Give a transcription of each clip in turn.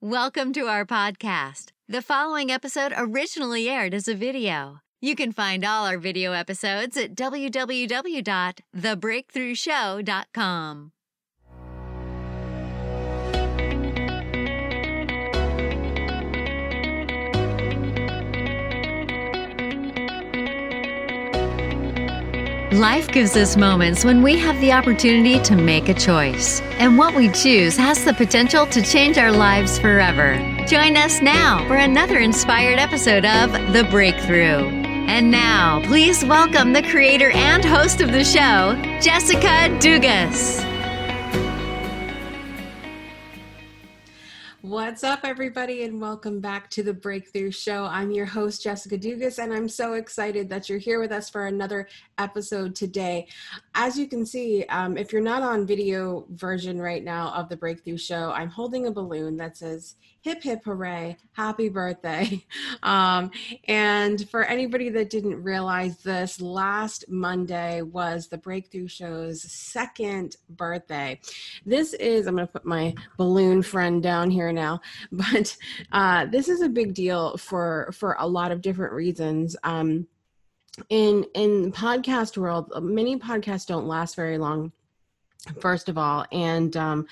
Welcome to our podcast. The following episode originally aired as a video. You can find all our video episodes at www.thebreakthroughshow.com. Life gives us moments when we have the opportunity to make a choice. And what we choose has the potential to change our lives forever. Join us now for another inspired episode of The Breakthrough. And now, please welcome the creator and host of the show, Jessica Dugas. What's up, everybody, and welcome back to the Breakthrough Show. I'm your host, Jessica Dugas, and I'm so excited that you're here with us for another episode today. As you can see, um, if you're not on video version right now of the Breakthrough Show, I'm holding a balloon that says hip hip hooray, happy birthday. Um, and for anybody that didn't realize this, last Monday was the Breakthrough Show's second birthday. This is, I'm going to put my balloon friend down here now, but uh, this is a big deal for, for a lot of different reasons. Um, in in podcast world many podcasts don't last very long first of all and um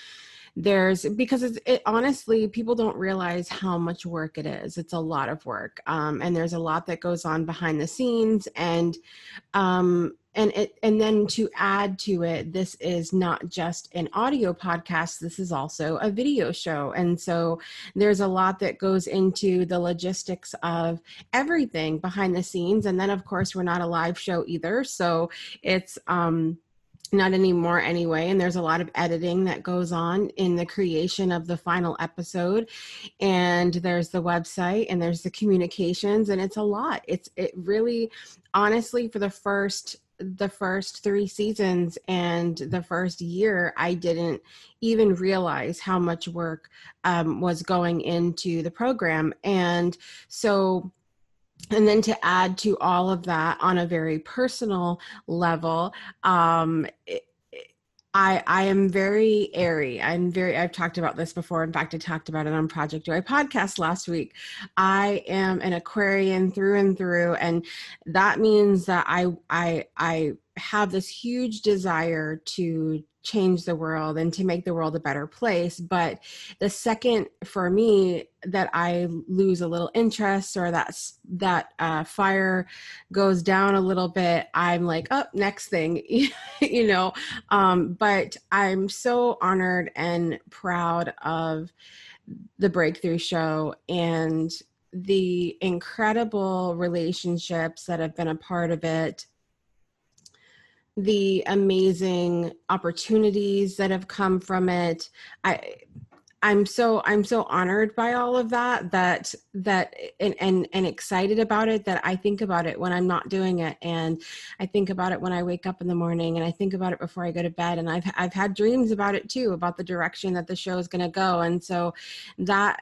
there's because it's it, honestly people don't realize how much work it is. It's a lot of work um, and there's a lot that goes on behind the scenes and um, and it and then to add to it this is not just an audio podcast this is also a video show and so there's a lot that goes into the logistics of everything behind the scenes and then of course we're not a live show either so it's um not anymore anyway and there's a lot of editing that goes on in the creation of the final episode and there's the website and there's the communications and it's a lot. It's it really honestly for the first the first three seasons and the first year i didn't even realize how much work um, was going into the program. And so and then to add to all of that on a very personal level um, it, I, I am very airy. I'm very, I've talked about this before. In fact, I talked about it on Project Joy podcast last week. I am an Aquarian through and through. And that means that I, I, I have this huge desire to change the world and to make the world a better place. But the second for me that I lose a little interest or that's that uh, fire goes down a little bit, I'm like, oh, next thing, you know. Um, but I'm so honored and proud of the Breakthrough Show and the incredible relationships that have been a part of it the amazing opportunities that have come from it. I i'm so i'm so honored by all of that that that and, and and excited about it that i think about it when i'm not doing it. And i think about it when i wake up in the morning and i think about it before i go to bed. And i've i've had dreams about it too about the direction that the show is going to go. And so that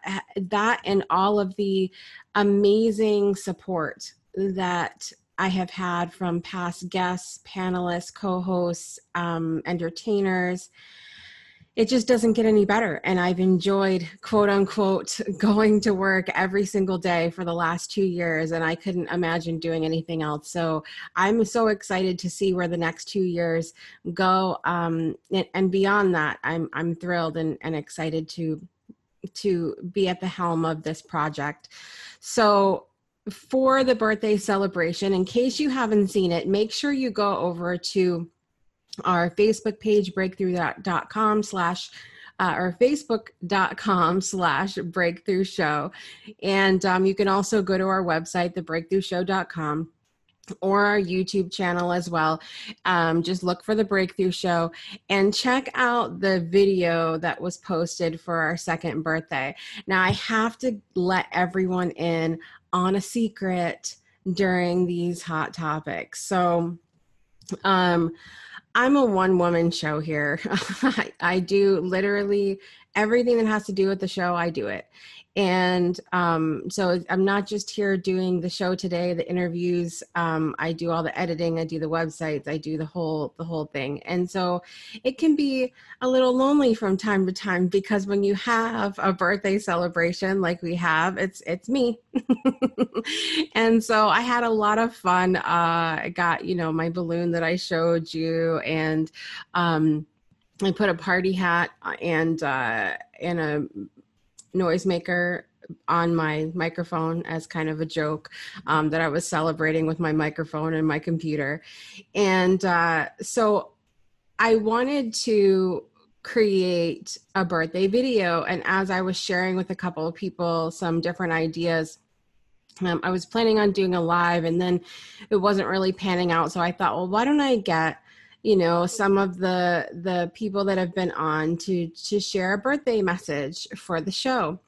that and all of the amazing support that I have had from past guests, panelists, co hosts, um, entertainers. It just doesn't get any better. And I've enjoyed, quote unquote, going to work every single day for the last two years. And I couldn't imagine doing anything else. So I'm so excited to see where the next two years go. Um, and, and beyond that, I'm, I'm thrilled and, and excited to to be at the helm of this project. So for the birthday celebration, in case you haven't seen it, make sure you go over to our Facebook page, breakthrough.com slash uh, or facebook.com slash breakthrough show. And um, you can also go to our website, thebreakthroughshow.com or our YouTube channel as well. Um, just look for the Breakthrough Show and check out the video that was posted for our second birthday. Now, I have to let everyone in on a secret during these hot topics. So, um, I'm a one woman show here. I, I, do literally everything that has to do with the show, I do it. And um, so I'm not just here doing the show today, the interviews. Um, I do all the editing, I do the websites, I do the whole the whole thing. And so it can be a little lonely from time to time because when you have a birthday celebration like we have, it's it's me. and so I had a lot of fun. Uh, I got you know my balloon that I showed you, and um, I put a party hat and uh, and a noisemaker on my microphone as kind of a joke um, that I was celebrating with my microphone and my computer. And uh, so I wanted to create a birthday video. And as I was sharing with a couple of people some different ideas, um, I was planning on doing a live and then it wasn't really panning out. So I thought, well, why don't I get you know some of the the people that have been on to to share a birthday message for the show.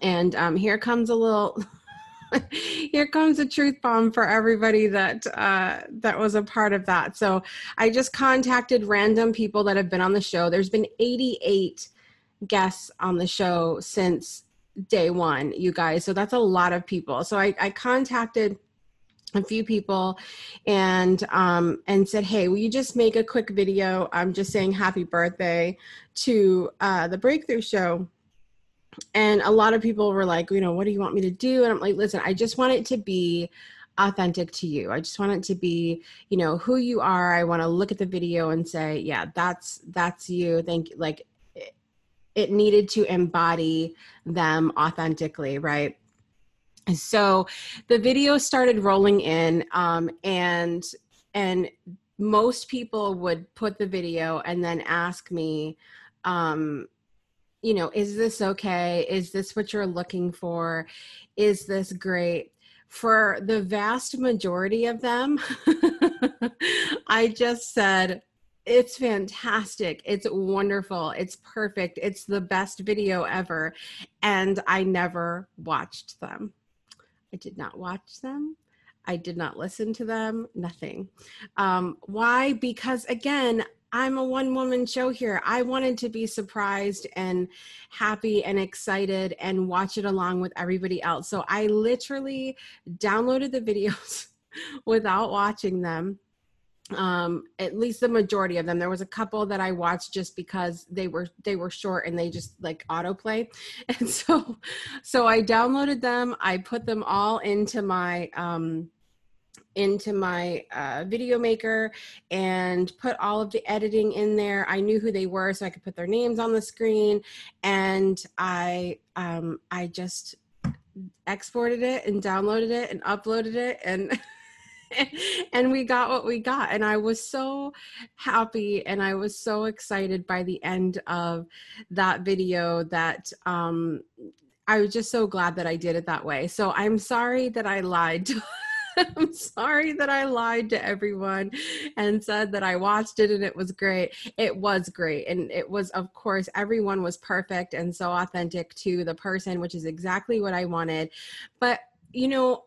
And um, here comes a little here comes a truth bomb for everybody that uh, that was a part of that. So i just contacted random people that have been on the show. There's been 88 guests on the show since day one you guys. So that's a lot of people. So i, I contacted a few people and um, and said hey will you just make a quick video? I'm just saying happy birthday to uh, the breakthrough show. And a lot of people were like you know what do you want me to do? And i'm like listen i just want it to be authentic to you. I just want it to be you know who you are. I want to look at the video and say yeah that's that's you thank you. Like it, it needed to embody them authentically right so the video started rolling in um, and and most people would put the video and then ask me um, you know is this okay is this what you're looking for is this great for the vast majority of them i just said it's fantastic. It's wonderful. It's perfect. It's the best video ever. And I never watched them. I did not watch them. I did not listen to them, nothing. Um, why? Because again, I'm a one woman show here. I wanted to be surprised and happy and excited and watch it along with everybody else. So I literally downloaded the videos without watching them um at least the majority of them. There was a couple that i watched just because they were they were short and they just like autoplay. And so so i downloaded them. I put them all into my um into my uh, video maker and put all of the editing in there. I knew who they were so i could put their names on the screen. And i um i just exported it and downloaded it and uploaded it and and we got what we got. And I was so happy and I was so excited by the end of that video that um, I was just so glad that I did it that way. So I'm sorry that I lied. I'm sorry that I lied to everyone and said that I watched it and it was great. It was great. And it was, of course, everyone was perfect and so authentic to the person, which is exactly what I wanted. But, you know,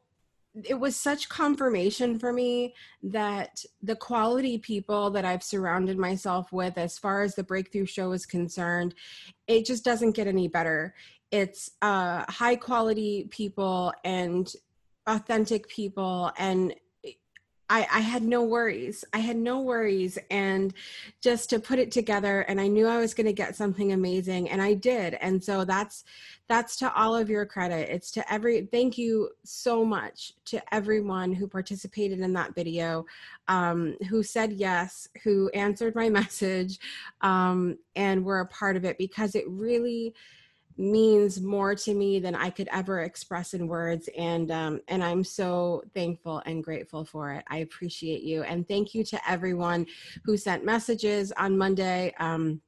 it was such confirmation for me that the quality people that I've surrounded myself with, as far as the breakthrough show is concerned, it just doesn't get any better. It's uh, high quality people and authentic people and I, I had no worries. I had no worries. And just to put it together, and I knew I was going to get something amazing, and I did. And so that's that's to all of your credit. It's to every thank you so much to everyone who participated in that video, um, who said yes, who answered my message, um, and were a part of it because it really means more to me than I could ever express in words. And um, and I'm so thankful and grateful for it. I appreciate you, and thank you to everyone who sent messages on Monday. Um,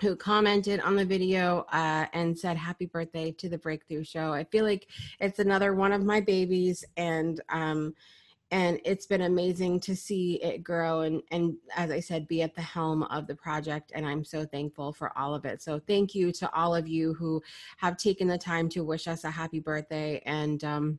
who commented on the video uh, and said happy birthday to the breakthrough show i feel like it's another one of my babies and um, and it's been amazing to see it grow and and as i said be at the helm of the project and i'm so thankful for all of it. So thank you to all of you who have taken the time to wish us a happy birthday and um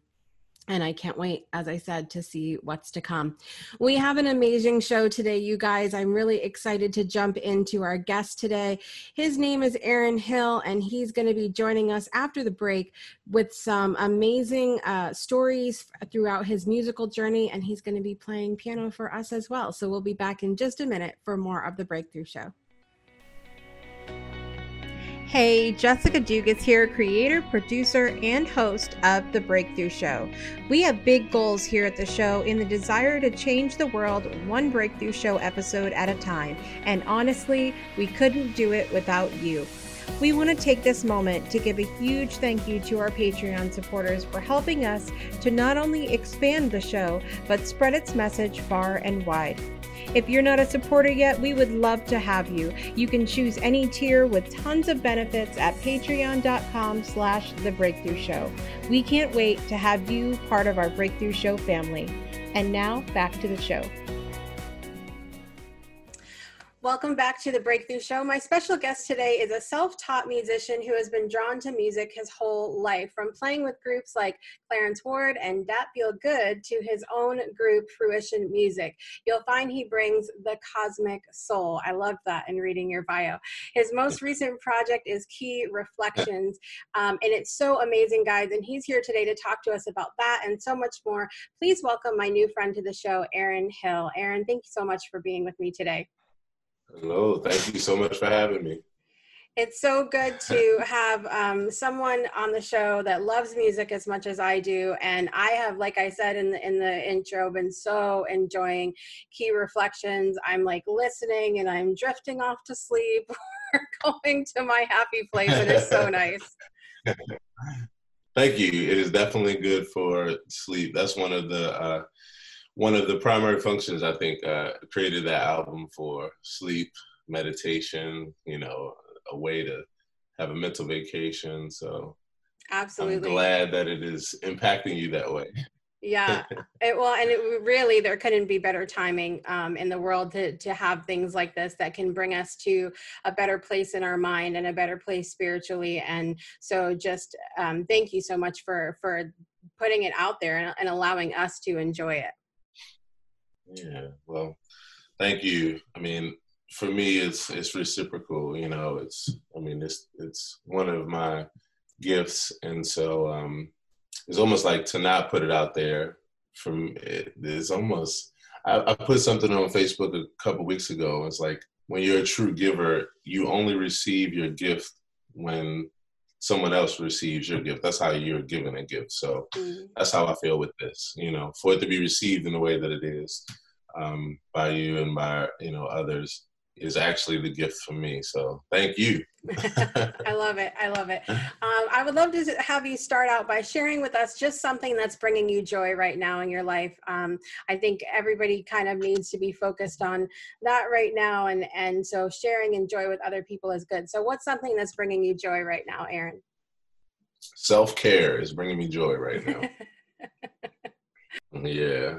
and I can't wait, as I said, to see what's to come. We have an amazing show today, you guys. I'm really excited to jump into our guest today. His name is Aaron Hill, and he's going to be joining us after the break with some amazing uh, stories throughout his musical journey, and he's going to be playing piano for us as well. So we'll be back in just a minute for more of the Breakthrough Show. Hey, Jessica Dugas here, creator, producer, and host of The Breakthrough Show. We have big goals here at the show in the desire to change the world one Breakthrough Show episode at a time. And honestly, we couldn't do it without you. We want to take this moment to give a huge thank you to our Patreon supporters for helping us to not only expand the show, but spread its message far and wide. If you're not a supporter yet, we would love to have you. You can choose any tier with tons of benefits at patreon.com slash the breakthrough show. We can't wait to have you part of our breakthrough show family. And now back to the show. Welcome back to the Breakthrough Show. My special guest today is a self taught musician who has been drawn to music his whole life, from playing with groups like Clarence Ward and Dat Feel Good to his own group, Fruition Music. You'll find he brings the cosmic soul. I love that in reading your bio. His most recent project is Key Reflections, um, and it's so amazing, guys. And he's here today to talk to us about that and so much more. Please welcome my new friend to the show, Aaron Hill. Aaron, thank you so much for being with me today. Hello, thank you so much for having me. It's so good to have um, someone on the show that loves music as much as I do, and I have, like I said in the in the intro, been so enjoying key reflections. I'm like listening, and I'm drifting off to sleep, or going to my happy place. It is so nice. Thank you. It is definitely good for sleep. That's one of the uh, one of the primary functions I think uh, created that album for sleep, meditation, you know, a way to have a mental vacation. So absolutely I'm glad that it is impacting you that way. Yeah, it, well, and it really there couldn't be better timing um, in the world to to have things like this that can bring us to a better place in our mind and a better place spiritually. And so, just um, thank you so much for for putting it out there and, and allowing us to enjoy it. Yeah, well, thank you. I mean, for me, it's it's reciprocal. You know, it's I mean, it's it's one of my gifts, and so um, it's almost like to not put it out there. From it is almost. I, I put something on Facebook a couple weeks ago. It's like when you're a true giver, you only receive your gift when someone else receives your gift. That's how you're given a gift. So mm-hmm. that's how I feel with this. You know, for it to be received in the way that it is um, by you and by you know others is actually the gift for me. So thank you. I love it. I love it. Um, I would love to have you start out by sharing with us just something that's bringing you joy right now in your life. Um, I think everybody kind of needs to be focused on that right now, and and so sharing and joy with other people is good. So what's something that's bringing you joy right now, Aaron? Self care is bringing me joy right now. yeah.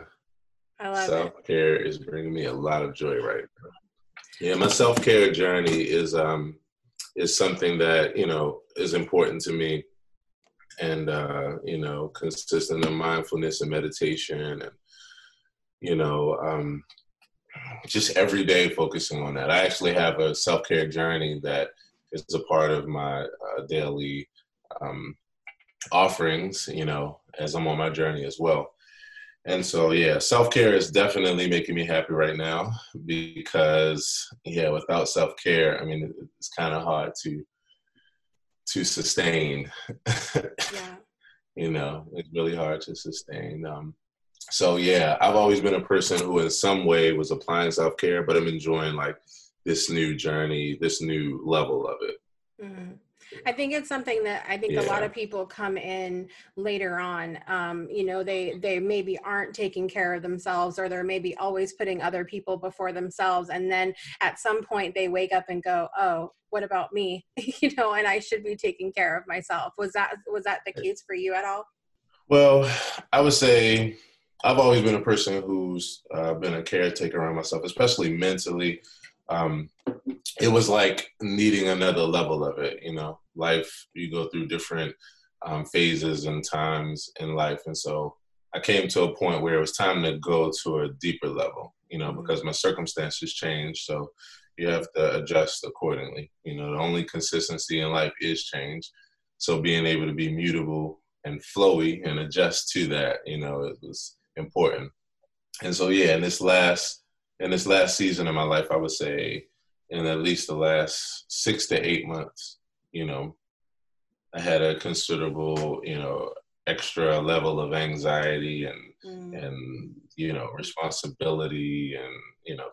I love self care is bringing me a lot of joy right now. Yeah, my self care journey is um is something that you know is important to me, and uh, you know, consistent of mindfulness and meditation, and you know, um, just every day focusing on that. I actually have a self care journey that is a part of my uh, daily um, offerings. You know, as I'm on my journey as well. And so, yeah, self care is definitely making me happy right now because, yeah, without self care, I mean, it's kind of hard to to sustain. yeah. you know, it's really hard to sustain. Um, so yeah, I've always been a person who, in some way, was applying self care, but I'm enjoying like this new journey, this new level of it. Mm-hmm. I think it's something that I think yeah. a lot of people come in later on. Um, you know, they they maybe aren't taking care of themselves, or they're maybe always putting other people before themselves, and then at some point they wake up and go, "Oh, what about me?" you know, and I should be taking care of myself. Was that was that the case for you at all? Well, I would say I've always been a person who's uh, been a caretaker around myself, especially mentally. Um, it was like needing another level of it. You know, life you go through different um, phases and times in life, and so I came to a point where it was time to go to a deeper level, you know, mm-hmm. because my circumstances changed. So you have to adjust accordingly. You know, the only consistency in life is change. So being able to be mutable and flowy and adjust to that, you know, it was important. And so yeah, in this last in this last season of my life, I would say in at least the last six to eight months, you know, I had a considerable, you know, extra level of anxiety and mm. and you know responsibility and you know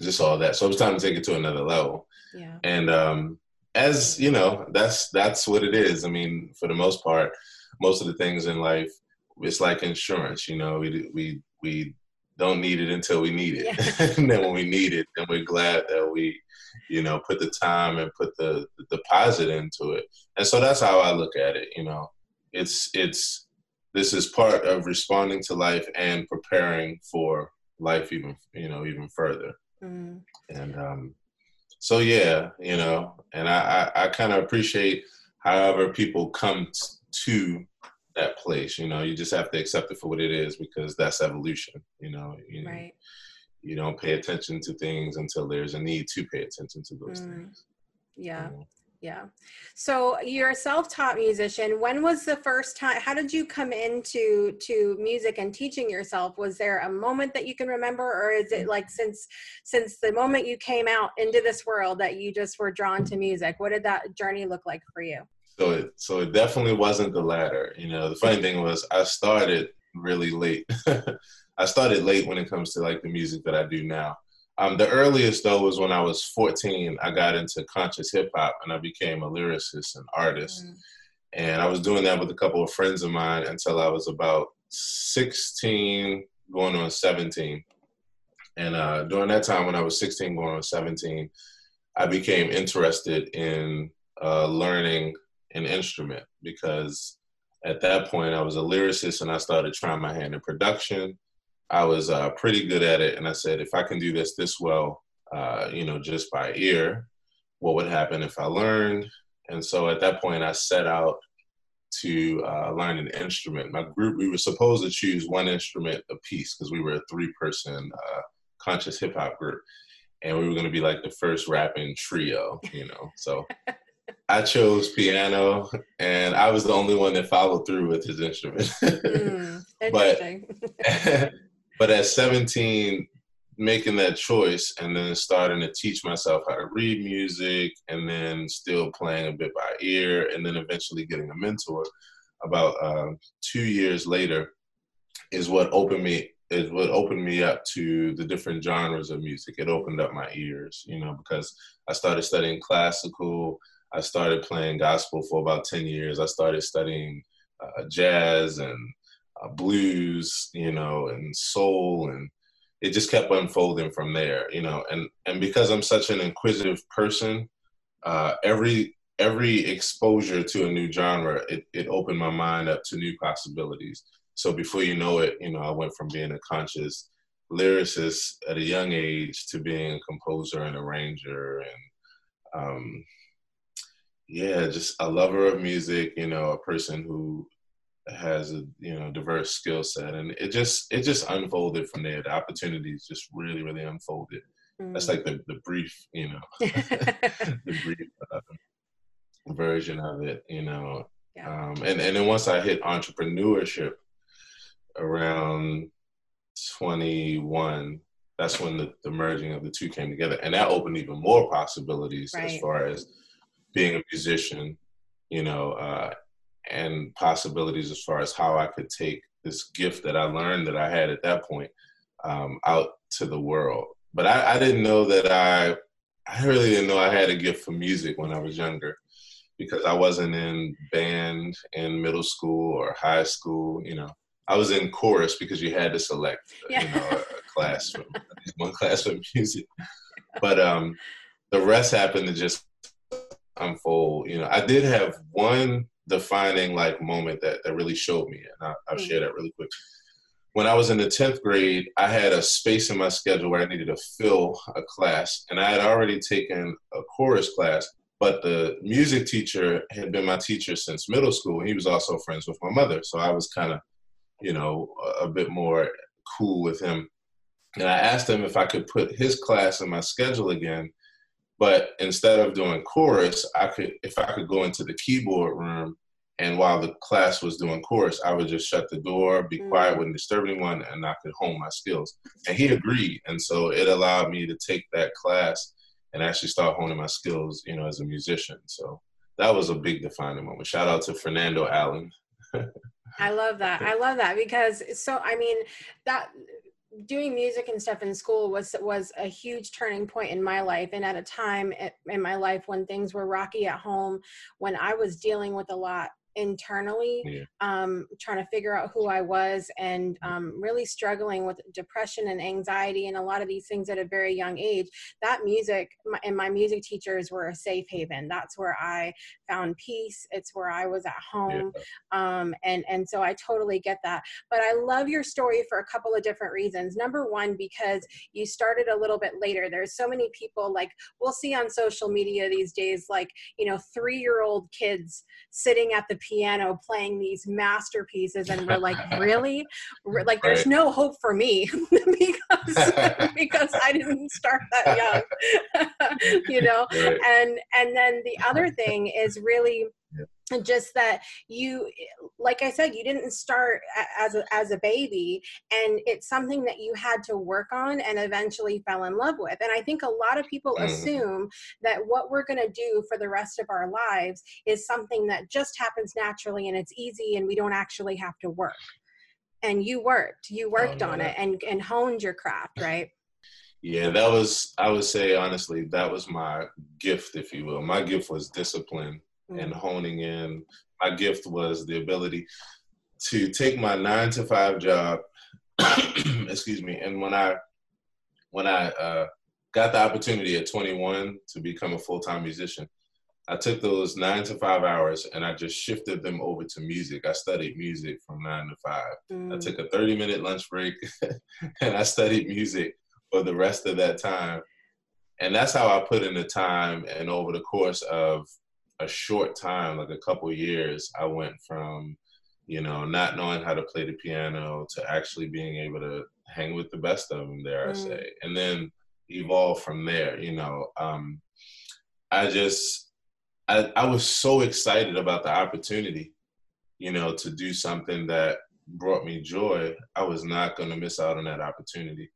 just all that. So it was time to take it to another level. Yeah. And um, as you know, that's that's what it is. I mean, for the most part, most of the things in life, it's like insurance. You know, we we we don't need it until we need it, yeah. and then when we need it, then we're glad that we, you know, put the time and put the, the deposit into it. And so that's how I look at it. You know, it's it's this is part of responding to life and preparing for life even you know even further. Mm. And um, so yeah, you know, and I I, I kind of appreciate however people come t- to that place. You know, you just have to accept it for what it is because that's evolution. You know, you, right. you don't pay attention to things until there's a need to pay attention to those mm. things. Yeah. You know? Yeah. So you're a self-taught musician. When was the first time how did you come into to music and teaching yourself? Was there a moment that you can remember or is it like since since the moment you came out into this world that you just were drawn to music? What did that journey look like for you? So it so it definitely wasn't the latter. You know, the funny thing was I started really late. I started late when it comes to like the music that I do now. Um, the earliest though was when I was 14. I got into conscious hip hop and I became a lyricist and artist. Mm. And I was doing that with a couple of friends of mine until I was about 16, going on 17. And uh, during that time, when I was 16, going on 17, I became interested in uh, learning an instrument because at that point I was a lyricist and I started trying my hand in production. I was uh, pretty good at it, and I said, if I can do this this well, uh, you know, just by ear, what would happen if I learned? And so at that point, I set out to uh, learn an instrument. My group, we were supposed to choose one instrument a piece because we were a three-person uh, conscious hip hop group, and we were going to be like the first rapping trio, you know. So I chose piano, and I was the only one that followed through with his instrument. mm, but but at 17, making that choice and then starting to teach myself how to read music and then still playing a bit by ear and then eventually getting a mentor about uh, two years later is what opened me is what opened me up to the different genres of music it opened up my ears you know because i started studying classical i started playing gospel for about 10 years i started studying uh, jazz and uh, blues, you know, and soul, and it just kept unfolding from there, you know. And and because I'm such an inquisitive person, uh, every every exposure to a new genre, it, it opened my mind up to new possibilities. So before you know it, you know, I went from being a conscious lyricist at a young age to being a composer and arranger and um, yeah, just a lover of music, you know, a person who has a you know diverse skill set and it just it just unfolded from there the opportunities just really really unfolded mm. that's like the, the brief you know the brief uh, version of it you know yeah. um, and and then once i hit entrepreneurship around 21 that's when the, the merging of the two came together and that opened even more possibilities right. as far as being a musician you know uh, and possibilities as far as how I could take this gift that I learned that I had at that point um, out to the world. But I, I, didn't know that I, I really didn't know I had a gift for music when I was younger because I wasn't in band in middle school or high school. You know, I was in chorus because you had to select, yeah. you know, a, class, one class for music. But um, the rest happened to just unfold. You know, I did have one defining like moment that, that really showed me. And I, will mm-hmm. share that really quick. When I was in the 10th grade, I had a space in my schedule where I needed to fill a class. And I had already taken a chorus class, but the music teacher had been my teacher since middle school. And he was also friends with my mother. So I was kind of you know, a bit more cool with him. And I asked him if I could put his class in my schedule again. But instead of doing chorus, I could if I could go into the keyboard room and while the class was doing chorus, I would just shut the door, be mm. quiet, wouldn't disturb anyone, and I could hone my skills. And he agreed. And so it allowed me to take that class and actually start honing my skills, you know, as a musician. So that was a big defining moment. Shout out to Fernando Allen. I love that. I love that because so I mean that doing music and stuff in school was was a huge turning point in my life. And at a time in my life when things were rocky at home when i was dealing with a lot internally yeah. um, trying to figure out who i was and um, really struggling with depression and anxiety and a lot of these things at a very young age that music my, and my music teachers were a safe haven. That's where i found peace. It's where i was at home. Yeah. um, and and so i totally get that. But i love your story for a couple of different reasons. Number one because you started a little bit later. There's so many people like we'll see on social media these days like you know three year old kids sitting at the piano playing these masterpieces and we're like really? Like there's no hope for me because because i didn't start that young you know? And and then the other thing is really just that you like i said you didn't start as a, as a baby and it's something that you had to work on and eventually fell in love with. And i think a lot of people mm. assume that what we're going to do for the rest of our lives is something that just happens naturally and it's easy and we don't actually have to work. And you worked. You oh, worked oh, on it and and honed your craft right? Yeah that was i would say honestly that was my gift if you will. My gift was discipline and mm. honing in. My gift was the ability to take my nine to five job, excuse me, and when I when I uh, got the opportunity at 21 to become a full time musician, I took those nine to five hours and I just shifted them over to music. I studied music from nine to five. Mm. I took a 30 minute lunch break and I studied music for the rest of that time. And that's how I put in the time. And over the course of a short time, like a couple years, I went from, you know, not knowing how to play the piano to actually being able to hang with the best of them, dare mm. I say, and then evolve from there. You know, um, I just, I, I was so excited about the opportunity, you know, to do something that brought me joy. I was not going to miss out on that opportunity.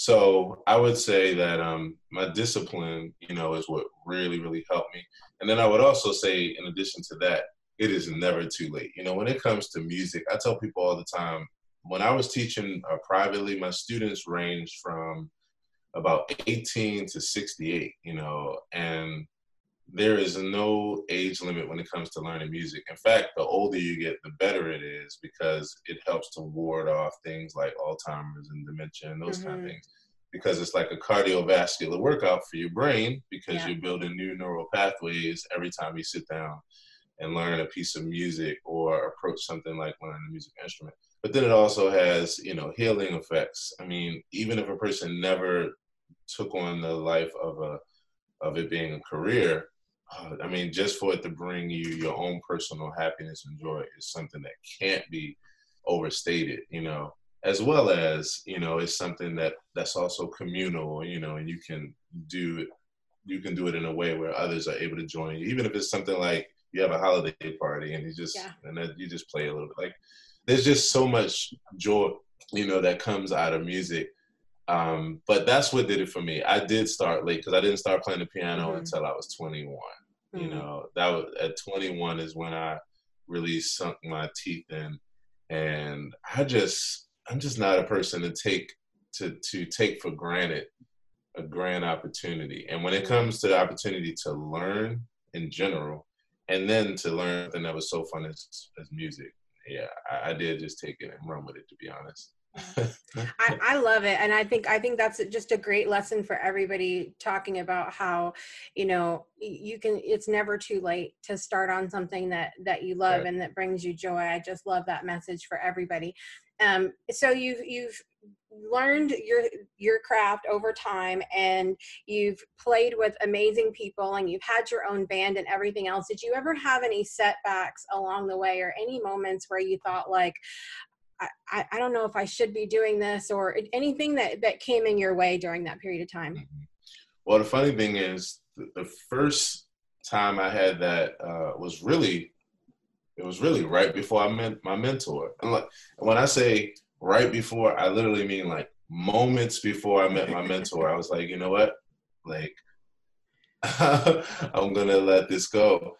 So I would say that um, my discipline, you know, is what really, really helped me. And then I would also say, in addition to that, it is never too late. You know, when it comes to music, I tell people all the time, when I was teaching uh, privately, my students ranged from about 18 to 68, you know, and there is no age limit when it comes to learning music. In fact, the older you get, the better it is because it helps to ward off things like Alzheimer's and dementia and those mm-hmm. kind of mm-hmm. things because it's like a cardiovascular workout for your brain because yeah. you're building new neural pathways every time you sit down and learn a piece of music or approach something like learning a music instrument. But then it also has, you know, healing effects. I mean, even if a person never took on the life of a of it being a career, uh, I mean, just for it to bring you your own personal happiness and joy is something that can't be overstated. You know, as well as you know it's something that that's also communal you know and you can do it you can do it in a way where others are able to join you even if it's something like you have a holiday party and you just yeah. and then you just play a little bit like there's just so much joy you know that comes out of music um, but that's what did it for me i did start late because i didn't start playing the piano mm-hmm. until i was 21 mm-hmm. you know that was at 21 is when i really sunk my teeth in and i just I'm just not a person to take to to take for granted a grand opportunity. And when it comes to the opportunity to learn in general, and then to learn something that was so fun as, as music, yeah, I, I did just take it and run with it. To be honest. I, I love it and i think i think that's just a great lesson for everybody talking about how you know you can it's never too late to start on something that that you love right. and that brings you joy. I just love that message for everybody. Um, so you've you've learned your your craft over time and you've played with amazing people and you've had your own band and everything else. Did you ever have any setbacks along the way or any moments where you thought like I, I don't know if I should be doing this or anything that, that came in your way during that period of time? Mm-hmm. Well, the funny thing is, the first time I had that uh, was really, it was really right before I met my mentor. And like when I say right before, I literally mean like moments before I met my mentor. I was like, you know what, like I'm gonna let this go.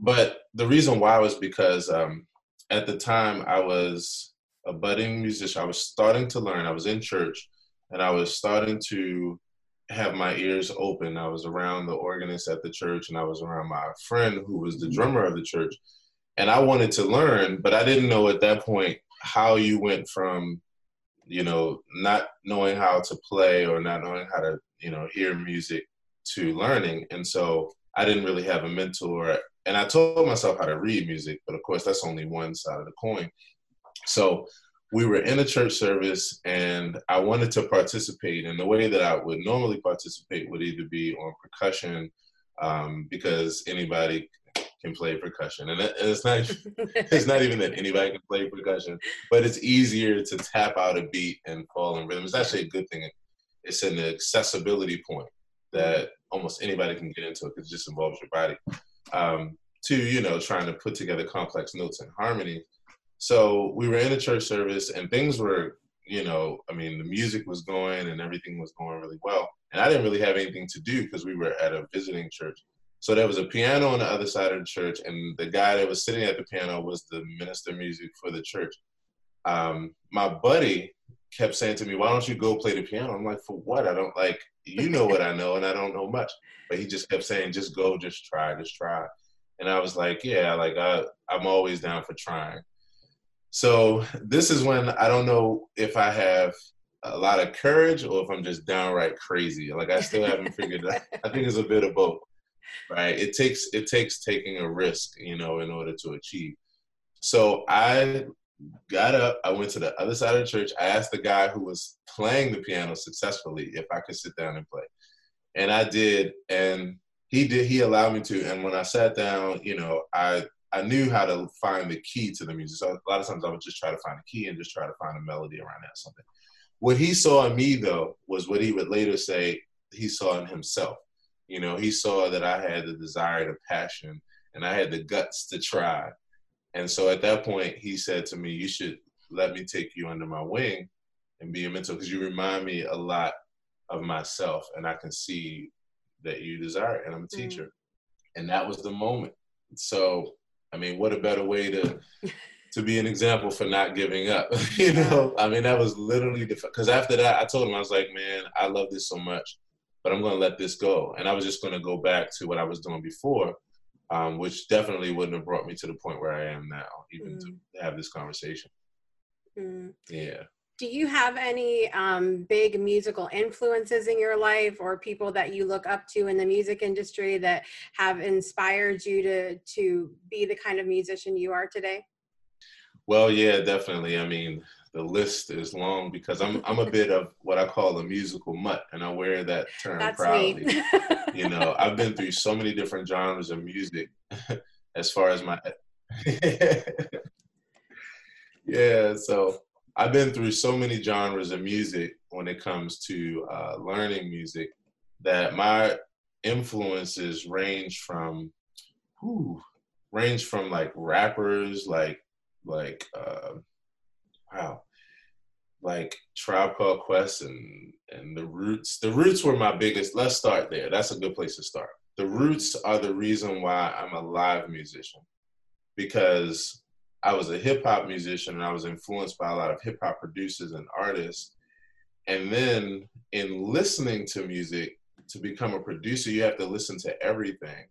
But the reason why was because um, at the time I was a budding musician. I was starting to learn. I was in church, and I was starting to have my ears open. I was around the organist at the church, and I was around my friend who was the mm-hmm. drummer of the church, and I wanted to learn, but I didn't know at that point how you went from, you know, not knowing how to play or not knowing how to, you know, hear music to learning, and so I didn't really have a mentor. And I told myself how to read music, but of course that's only one side of the coin. So we were in a church service and I wanted to participate. And the way that I would normally participate would either be on percussion, um, because anybody can play percussion. And it's not it's not even that anybody can play percussion, but it's easier to tap out a beat and fall in rhythm. It's actually a good thing. It's an accessibility point that almost anybody can get into it because it just involves your body. Um, to you know, trying to put together complex notes and harmony so we were in a church service and things were, you know, I mean, the music was going and everything was going really well. And I didn't really have anything to do because we were at a visiting church. So there was a piano on the other side of the church, and the guy that was sitting at the piano was the minister of music for the church. Um, my buddy kept saying to me, "Why don't you go play the piano?" I'm like, "For what? I don't like. You know what I know, and I don't know much." But he just kept saying, "Just go, just try, just try." And I was like, "Yeah, like I, I'm always down for trying." So this is when I don't know if I have a lot of courage or if I'm just downright crazy. Like I still haven't figured out. I think it's a bit of both. Right? It takes it takes taking a risk, you know, in order to achieve. So I got up, I went to the other side of the church. I asked the guy who was playing the piano successfully if I could sit down and play. And I did, and he did he allowed me to. And when I sat down, you know, I I knew how to find the key to the music. So a lot of times I would just try to find a key and just try to find a melody around that something. What he saw in me though was what he would later say he saw in himself. You know, he saw that I had the desire, the passion, and I had the guts to try. And so at that point, he said to me, "You should let me take you under my wing and be a mentor because you remind me a lot of myself, and I can see that you desire it, and I'm a mm. teacher." Mm. And that was the moment. So I mean, what a better way to to be an example for not giving up? you know, I mean, that was literally the because after that, I told him I was like, man, I love this so much, but I'm going to let this go, and I was just going to go back to what I was doing before, um, which definitely wouldn't have brought me to the point where I am now, even mm. to have this conversation. Mm. Yeah do you have any um, big musical influences in your life or people that you look up to in the music industry that have inspired you to to be the kind of musician you are today? Well yeah definitely. I mean the list is long because i'm i'm a bit of what i call a musical mutt and i wear that term That's proudly. You know i've been through so many different genres of music as far as my yeah so I've been through so many genres of music when it comes to uh, learning music that my influences range from, whew, range from like rappers, like like uh, wow, like Tribe Called Quest and and the Roots. The Roots were my biggest. Let's start there. That's a good place to start. The Roots are the reason why I'm a live musician because I was a hip hop musician and I was influenced by a lot of hip hop producers and artists. And then in listening to music, to become a producer, you have to listen to everything.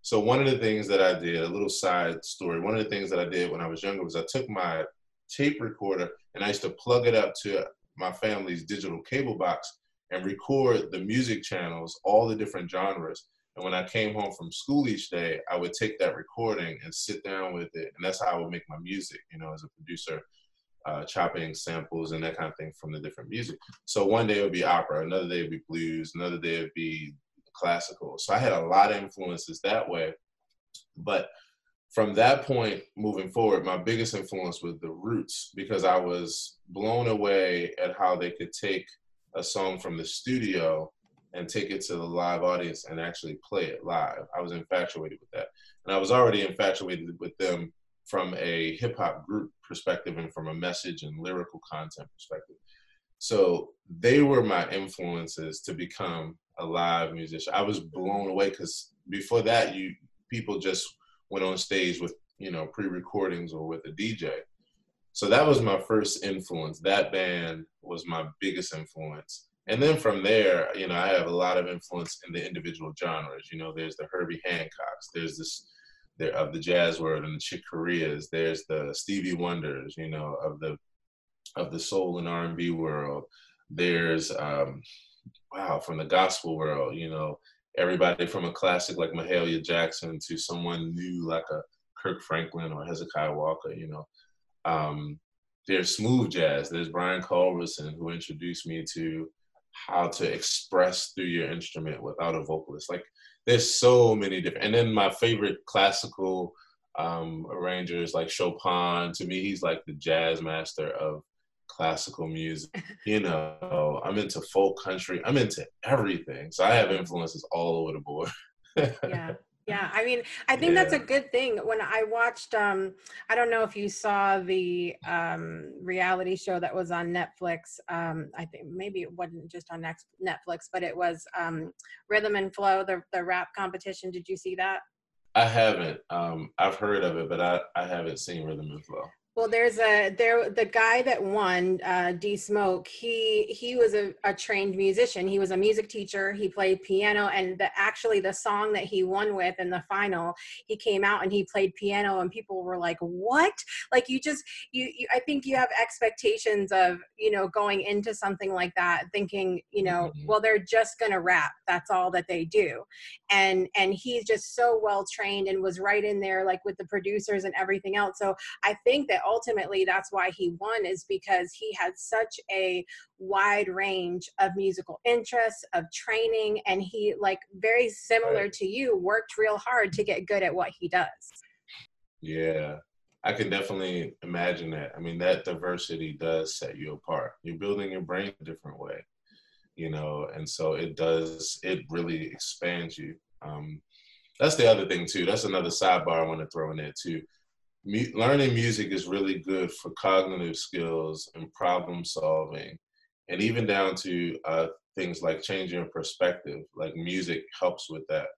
So one of the things that I did, a little side story, one of the things that I did when I was younger was I took my tape recorder and I used to plug it up to my family's digital cable box and record the music channels, all the different genres. And when I came home from school each day, I would take that recording and sit down with it. And that's how I would make my music, you know, as a producer, uh, chopping samples and that kind of thing from the different music. So one day it would be opera, another day it would be blues, another day it would be classical. So I had a lot of influences that way. But from that point moving forward, my biggest influence was the Roots because I was blown away at how they could take a song from the studio and take it to the live audience and actually play it live. I was infatuated with that. And I was already infatuated with them from a hip hop group perspective and from a message and lyrical content perspective. So they were my influences to become a live musician. I was blown away because before that, you people just went on stage with you know pre-recordings or with a DJ. So that was my first influence. That band was my biggest influence. And then from there, you know, I have a lot of influence in the individual genres. You know, there's the Herbie Hancocks, there's this there of the jazz world and the Chick there's the Stevie Wonders, you know, of the of the soul and R&B world. There's um, wow, from the gospel world, you know, everybody from a classic like Mahalia Jackson to someone new like a Kirk Franklin or Hezekiah Walker, you know. Um, there's smooth jazz. There's Brian Culbertson who introduced me to how to express through your instrument without a vocalist. Like there's so many different. And then my favorite classical um, arrangers like Chopin. To me, he's like the jazz master of classical music. You know, I'm into folk country. I'm into everything. So I have influences all over the board. yeah. Yeah, I mean, I think yeah. that's a good thing. When I watched, um, I don't know if you saw the um, reality show that was on Netflix. Um, I think maybe it wasn't just on Netflix, but it was um, Rhythm and Flow, the the rap competition. Did you see that? I haven't. Um, I've heard of it, but I, I haven't seen Rhythm and Flow. Well, there's a there the guy that won uh, D Smoke. He he was a, a, trained musician. He was a music teacher. He played piano, and the, actually the song that he won with in the final, he came out and he played piano, and people were like, "What?" Like you just you, you I think you have expectations of you know going into something like that, thinking you know, mm-hmm. well they're just gonna rap. That's all that they do, and and he's just so well trained and was right in there like with the producers and everything else. So I think that ultimately that's why he won is because he had such a wide range of musical interests of training and he like very similar right. to you worked real hard to get good at what he does. Yeah. I can definitely imagine that. I mean that diversity does set you apart. You're building your brain a different way you know and so it does it really expands you. Um that's the other thing too. That's another sidebar i want to throw in there too learning music is really good for cognitive skills and problem solving, and even down to uh, things like changing perspective. Like music helps with that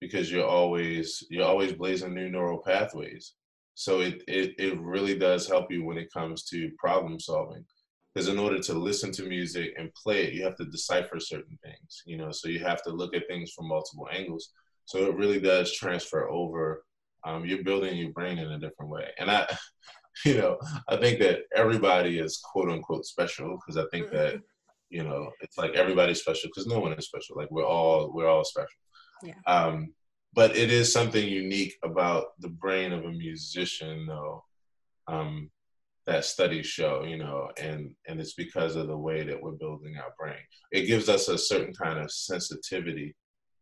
because you're always you're always blazing new neural pathways. So it, it it really does help you when it comes to problem solving. Because in order to listen to music and play it, you have to decipher certain things. You know, so you have to look at things from multiple angles. So it really does transfer over um, you're building your brain in a different way. And I, you know, I think that everybody is quote unquote special because I think that, mm-hmm. you know, it's like everybody's special because no one is special. Like we're all we're all special. Yeah. Um, but it is something unique about the brain of a musician, though. Um, that studies show, you know, and and it's because of the way that we're building our brain. It gives us a certain kind of sensitivity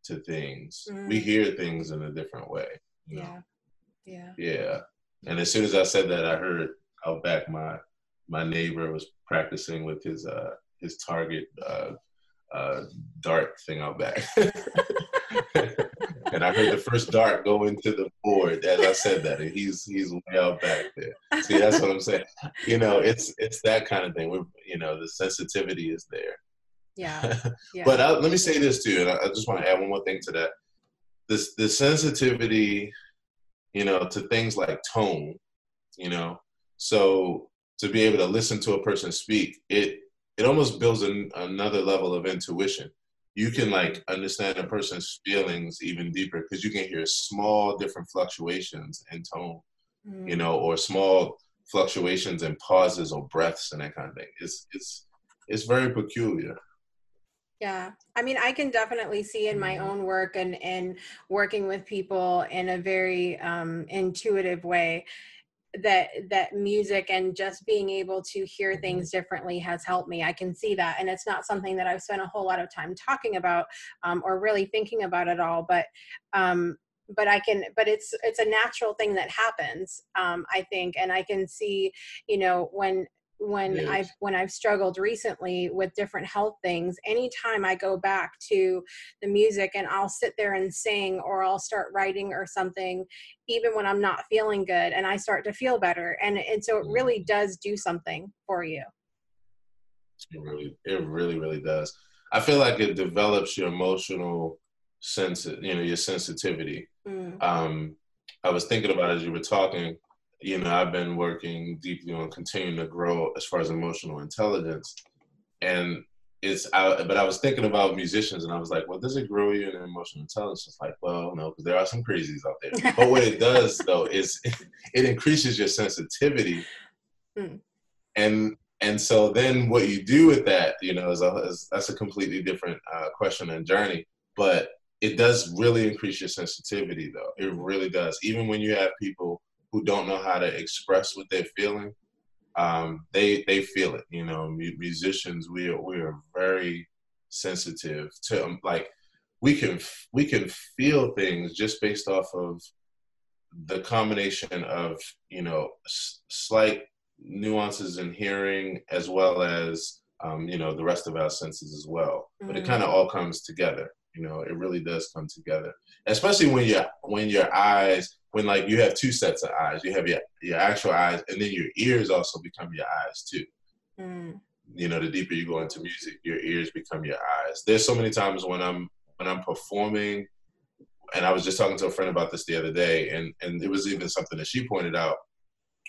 to things. Mm. We hear things in a different way. You know? Yeah. Yeah. Yeah. And as soon as I said that, I heard out back my my neighbor was practicing with his uh his target uh uh dart thing out back. and I heard the first dart go into the board as I said that, and he's he's way out back there. See, that's what I'm saying. You know, it's it's that kind of thing. We're you know the sensitivity is there. Yeah. yeah. but I, uh, let me say this too, and I, I just want to add one more thing to that. This the sensitivity you know, to things like tone, you know. So to be able to listen to a person speak, it it almost builds an, another level of intuition. You can like understand a person's feelings even deeper because you can hear small different fluctuations in tone, mm. you know, or small fluctuations and pauses or breaths and that kind of thing. It's it's it's very peculiar. Yeah. I mean, I can definitely see in my mm-hmm. own work and, and working with people in a very um, intuitive way that that music and just being able to hear mm-hmm. things differently has helped me i can see that and it's not something that i've spent a whole lot of time talking about um, or really thinking about at all but um, but i can but it's it's a natural thing that happens um i think and i can see you know when when yes. I've when I've struggled recently with different health things, anytime I go back to the music and I'll sit there and sing or I'll start writing or something, even when I'm not feeling good and I start to feel better. And and so it really mm. does do something for you. It really it really, really does. I feel like it develops your emotional sense, you know, your sensitivity. Mm. Um, I was thinking about as you were talking, you know, I've been working deeply on continuing to grow as far as emotional intelligence. And it's, I, but I was thinking about musicians and I was like, well, does it grow you in emotional intelligence? It's like, well, no, because there are some crazies out there. but what it does though is it increases your sensitivity. Hmm. And and so then what you do with that, you know, is, a, is that's a completely different uh, question and journey. But it does really increase your sensitivity, though. It really does. Even when you have people who don't know how to express what they're feeling, um, they they feel it. You know, musicians, we are we are very sensitive to um, like we can we can feel things just based off of the combination of you know s- slight nuances in hearing as well as um, you know the rest of our senses as well. Mm-hmm. But it mm. kind of all comes together. You know, it really does come together, especially when your when your eyes when like you have two sets of eyes. You have your your actual eyes, and then your ears also become your eyes too. Mm. You know, the deeper you go into music, your ears become your eyes. There's so many times when I'm when I'm performing, and I was just talking to a friend about this the other day, and and it was even something that she pointed out.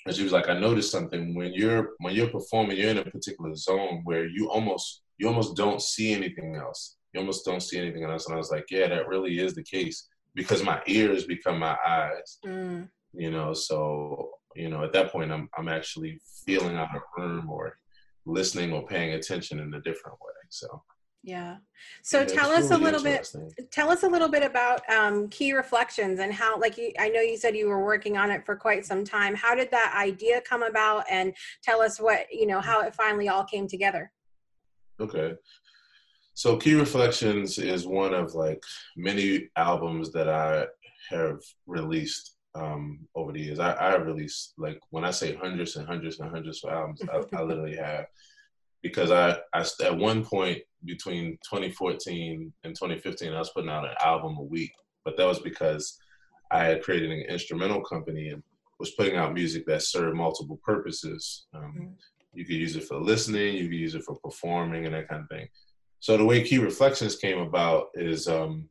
And she was like, I noticed something when you're when you're performing, you're in a particular zone where you almost you almost don't see anything else you almost don't see anything else. And I was like, yeah, that really is the case because my ears become my eyes. Mm. You know, so you know, at that point, I'm I'm actually feeling out a room or listening or paying attention in a different way. So. Yeah. So yeah, tell us really a little bit. Tell us a little bit about um, key reflections and how, like, you, I know you said you were working on it for quite some time. How did that idea come about? And tell us what you know how it finally all came together. Okay. So Key Reflections is one of like many albums that I have released um, over the years. I, I released like when I say hundreds and hundreds and hundreds of albums, I, I literally have because I, I at one point between 2014 and 2015 I was putting out an album a week, but that was because I had created an instrumental company and was putting out music that served multiple purposes. Um, mm-hmm. You could use it for listening, you could use it for performing and that kind of thing. So the way Key Reflections came about is um,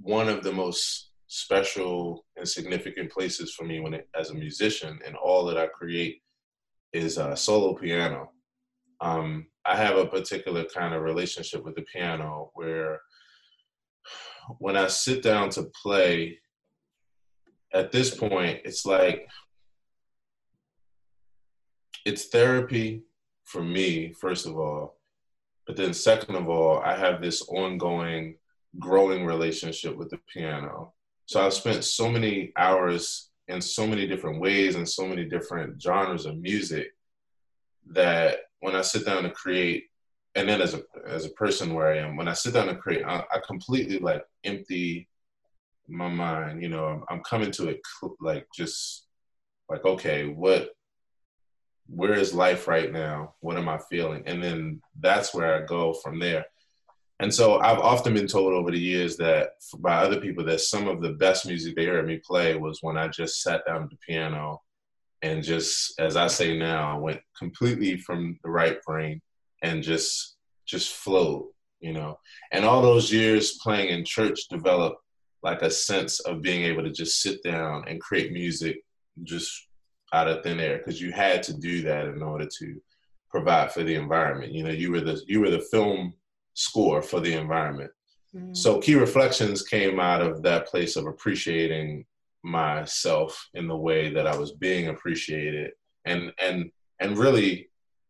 one of the most special and significant places for me when it, as a musician and all that I create is uh, solo piano. Um, I have a particular kind of relationship with the piano where when I sit down to play, at this point, it's like it's therapy for me, first of all, but then, second of all, I have this ongoing, growing relationship with the piano. So I've spent so many hours in so many different ways and so many different genres of music that when I sit down to create, and then as a as a person where I am, when I sit down to create, I, I completely like empty my mind. You know, I'm, I'm coming to it like just like okay, what where is life right now? What am I feeling? And then that's where I go from there. And so I've often been told over the years that by other people that some of the best music they heard me play was when I just sat down at the piano and just, as I say now, went completely from the right brain and just just flowed, you know. And all those years playing in church developed like a sense of being able to just sit down and create music just out of thin air because you had to do that in order to provide for the environment. You know, you were the you were the film score for the environment. Mm-hmm. So key reflections came out of that place of appreciating myself in the way that I was being appreciated and and and really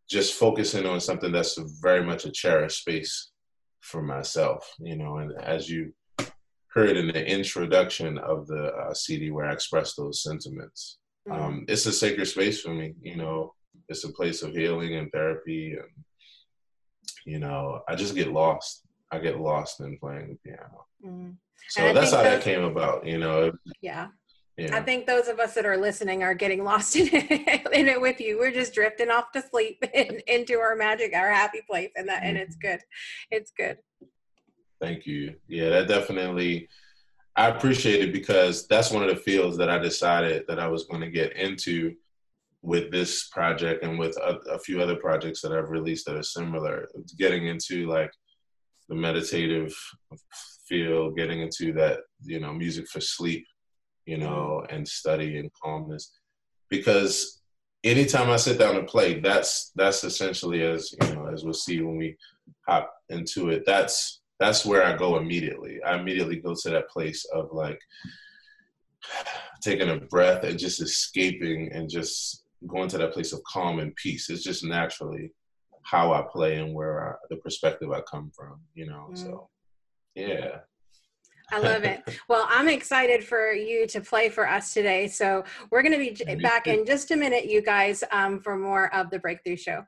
just focusing on something that's very much a cherished space for myself, you know, and as you heard in the introduction of the uh, CD where I expressed those sentiments, Mm-hmm. Um, it's a sacred space for me. You know, it's a place of healing and therapy, and you know, I just get lost. I get lost in playing the piano. Mm. So that's how those, that came about, you know. Yeah. Yeah. I think those of us that are listening are getting lost in it, in it with you. We're just drifting off to sleep and into our magic, our happy place, and that, and it's mm-hmm. good. It's good. Thank you. Yeah, that definitely. I appreciate it because that's one of the fields that I decided that I was going to get into with this project and with a, a few other projects that I've released that are similar. Getting into like the meditative field, getting into that you know music for sleep you know, and study and calmness. Because anytime I sit down and play, that's that's essentially as you know, as we'll see when we hop into it, that's that's where I go immediately. I immediately go to that place of like taking a breath and just escaping and just going to that place of calm and peace. It's just naturally how I play and where I, the perspective I come from, you know. Mm. So, yeah. I love it. Well, I'm excited for you to play for us today. So we're going to be back in just a minute, you guys, um, for more of the Breakthrough Show.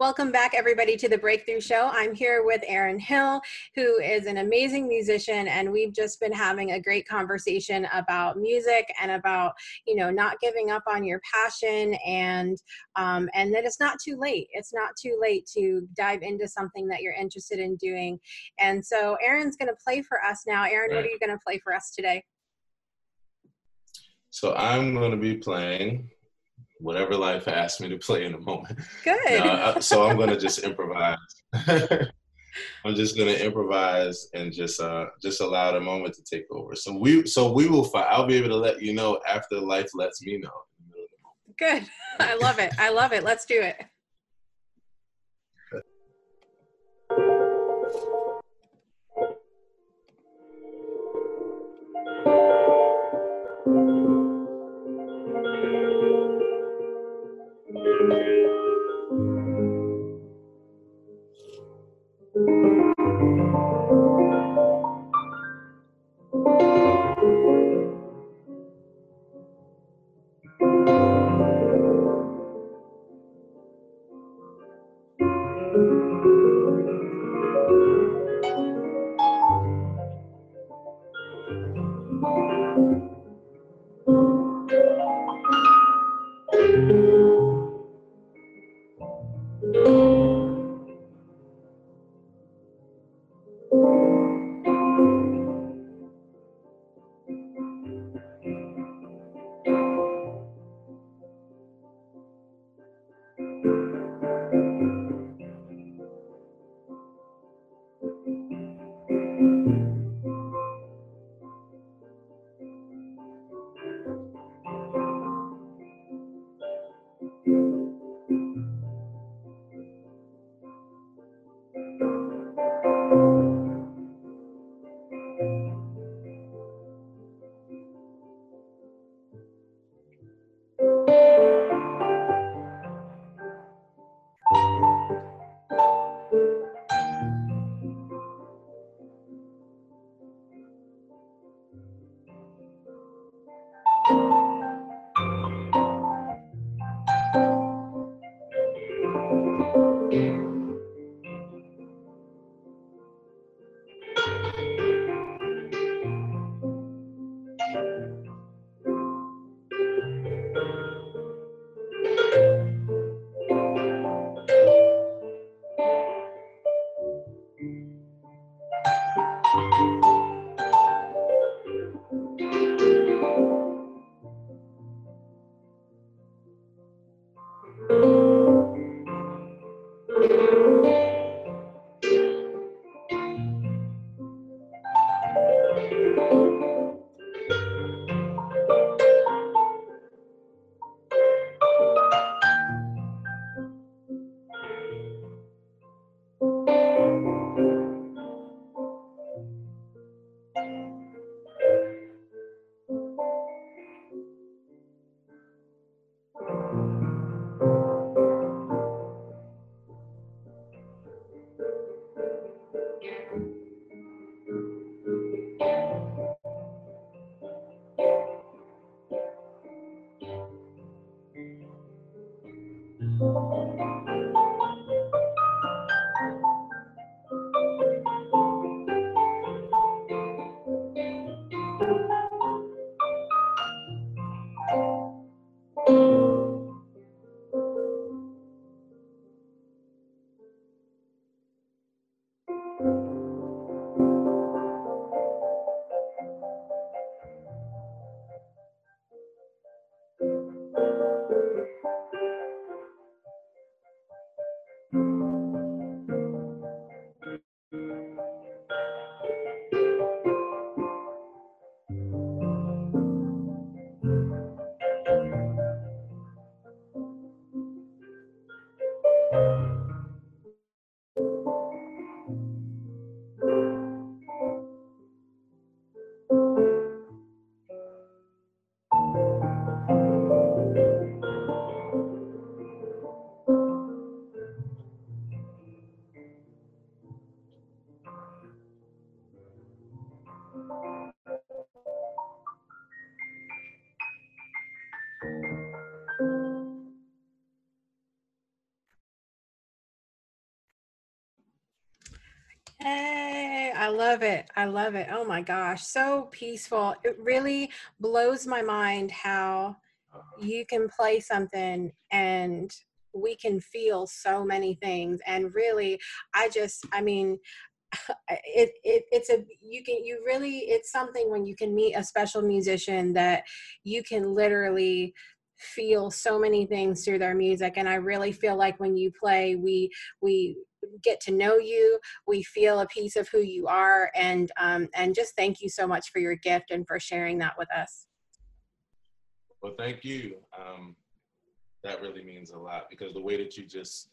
Welcome back, everybody, to the Breakthrough Show. I'm here with Aaron Hill, who is an amazing musician, and we've just been having a great conversation about music and about you know not giving up on your passion and um, and that it's not too late. It's not too late to dive into something that you're interested in doing. And so, Aaron's going to play for us now. Aaron, what are you going to play for us today? So I'm going to be playing whatever life asks me to play in a moment. Good. Uh, so I'm gonna just improvise. I'm just gonna improvise and just uh just allow the moment to take over. So we so we will find. I'll be able to let you know after life lets me know. Good. I love it. I love it. Let's do it. I love it. I love it. Oh my gosh, so peaceful. It really blows my mind how you can play something and we can feel so many things and really i just i mean it, it it's a you can you really it's something when you can meet a special musician that you can literally feel so many things through their music and i really feel like when you play we we get to know you we feel a piece of who you are and um and just thank you so much for your gift and for sharing that with us well thank you um that really means a lot because the way that you just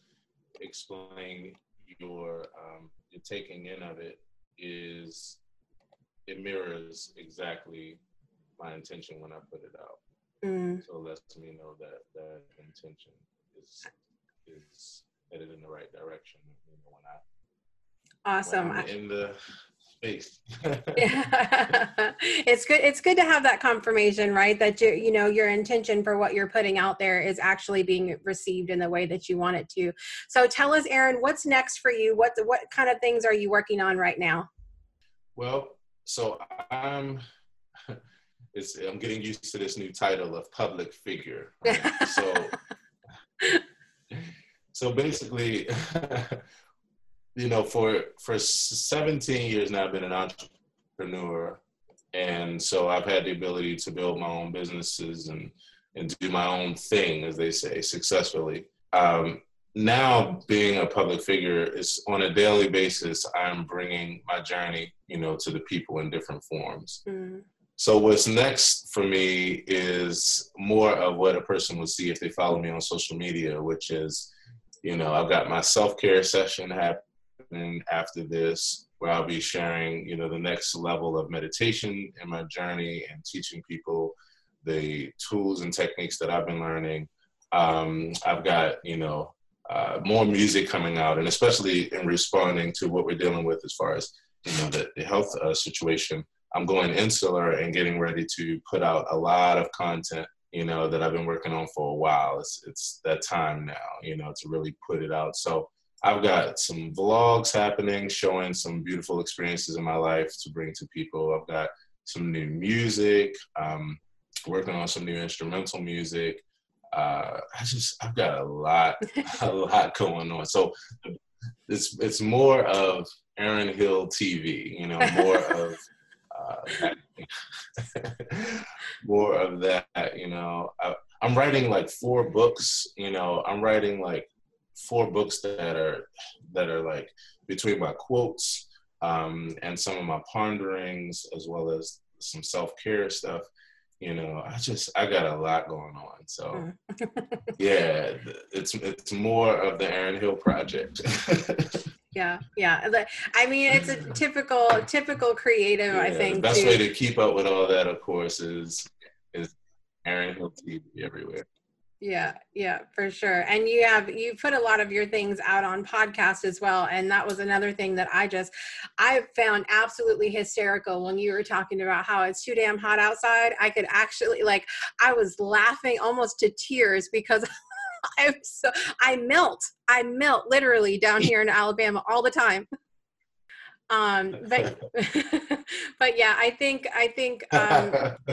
explain your um, your taking in of it is it mirrors exactly my intention when I put it out. Mm. So it lets me know that that intention is is headed in the right direction. You know, when I awesome when in the space. yeah. it's good it's good to have that confirmation right that you you know your intention for what you're putting out there is actually being received in the way that you want it to so tell us aaron what's next for you what what kind of things are you working on right now well so i'm it's i'm getting used to this new title of public figure right? so so basically you know, for for 17 years now, I've been an entrepreneur, and so I've had the ability to build my own businesses and and do my own thing, as they say, successfully. Um, now, being a public figure is on a daily basis. I'm bringing my journey, you know, to the people in different forms. Mm-hmm. So what's next for me is more of what a person would see if they follow me on social media, which is, you know, I've got my self care session happening after this where I'll be sharing, you know, the next level of meditation in my journey and teaching people the tools and techniques that I've been learning. Um, I've got, you know, uh, more music coming out, and especially in responding to what we're dealing with as far as, you know, the, the health uh, situation. I'm going insular and getting ready to put out a lot of content, you know, that I've been working on for a while. It's it's that time now, you know, to really put it out. So I've got some vlogs happening showing some beautiful experiences in my life to bring to people. I've got some new music, um, working on some new instrumental music. Uh, I just I've got a lot, a lot going on. So it's it's more of Aaron Hill TV, you know, more of uh, more of that. You know, I, I'm writing like four books. You know, I'm writing like four books that are that are like between my quotes um, and some of my ponderings as well as some self-care stuff you know i just i got a lot going on so mm. yeah it's it's more of the aaron hill project yeah yeah i mean it's a typical typical creative yeah, i think the best too. way to keep up with all that of course is is aaron hill tv everywhere yeah, yeah, for sure. And you have you put a lot of your things out on podcast as well. And that was another thing that I just I found absolutely hysterical when you were talking about how it's too damn hot outside. I could actually like I was laughing almost to tears because I'm so I melt. I melt literally down here in Alabama all the time. Um but but yeah i think i think um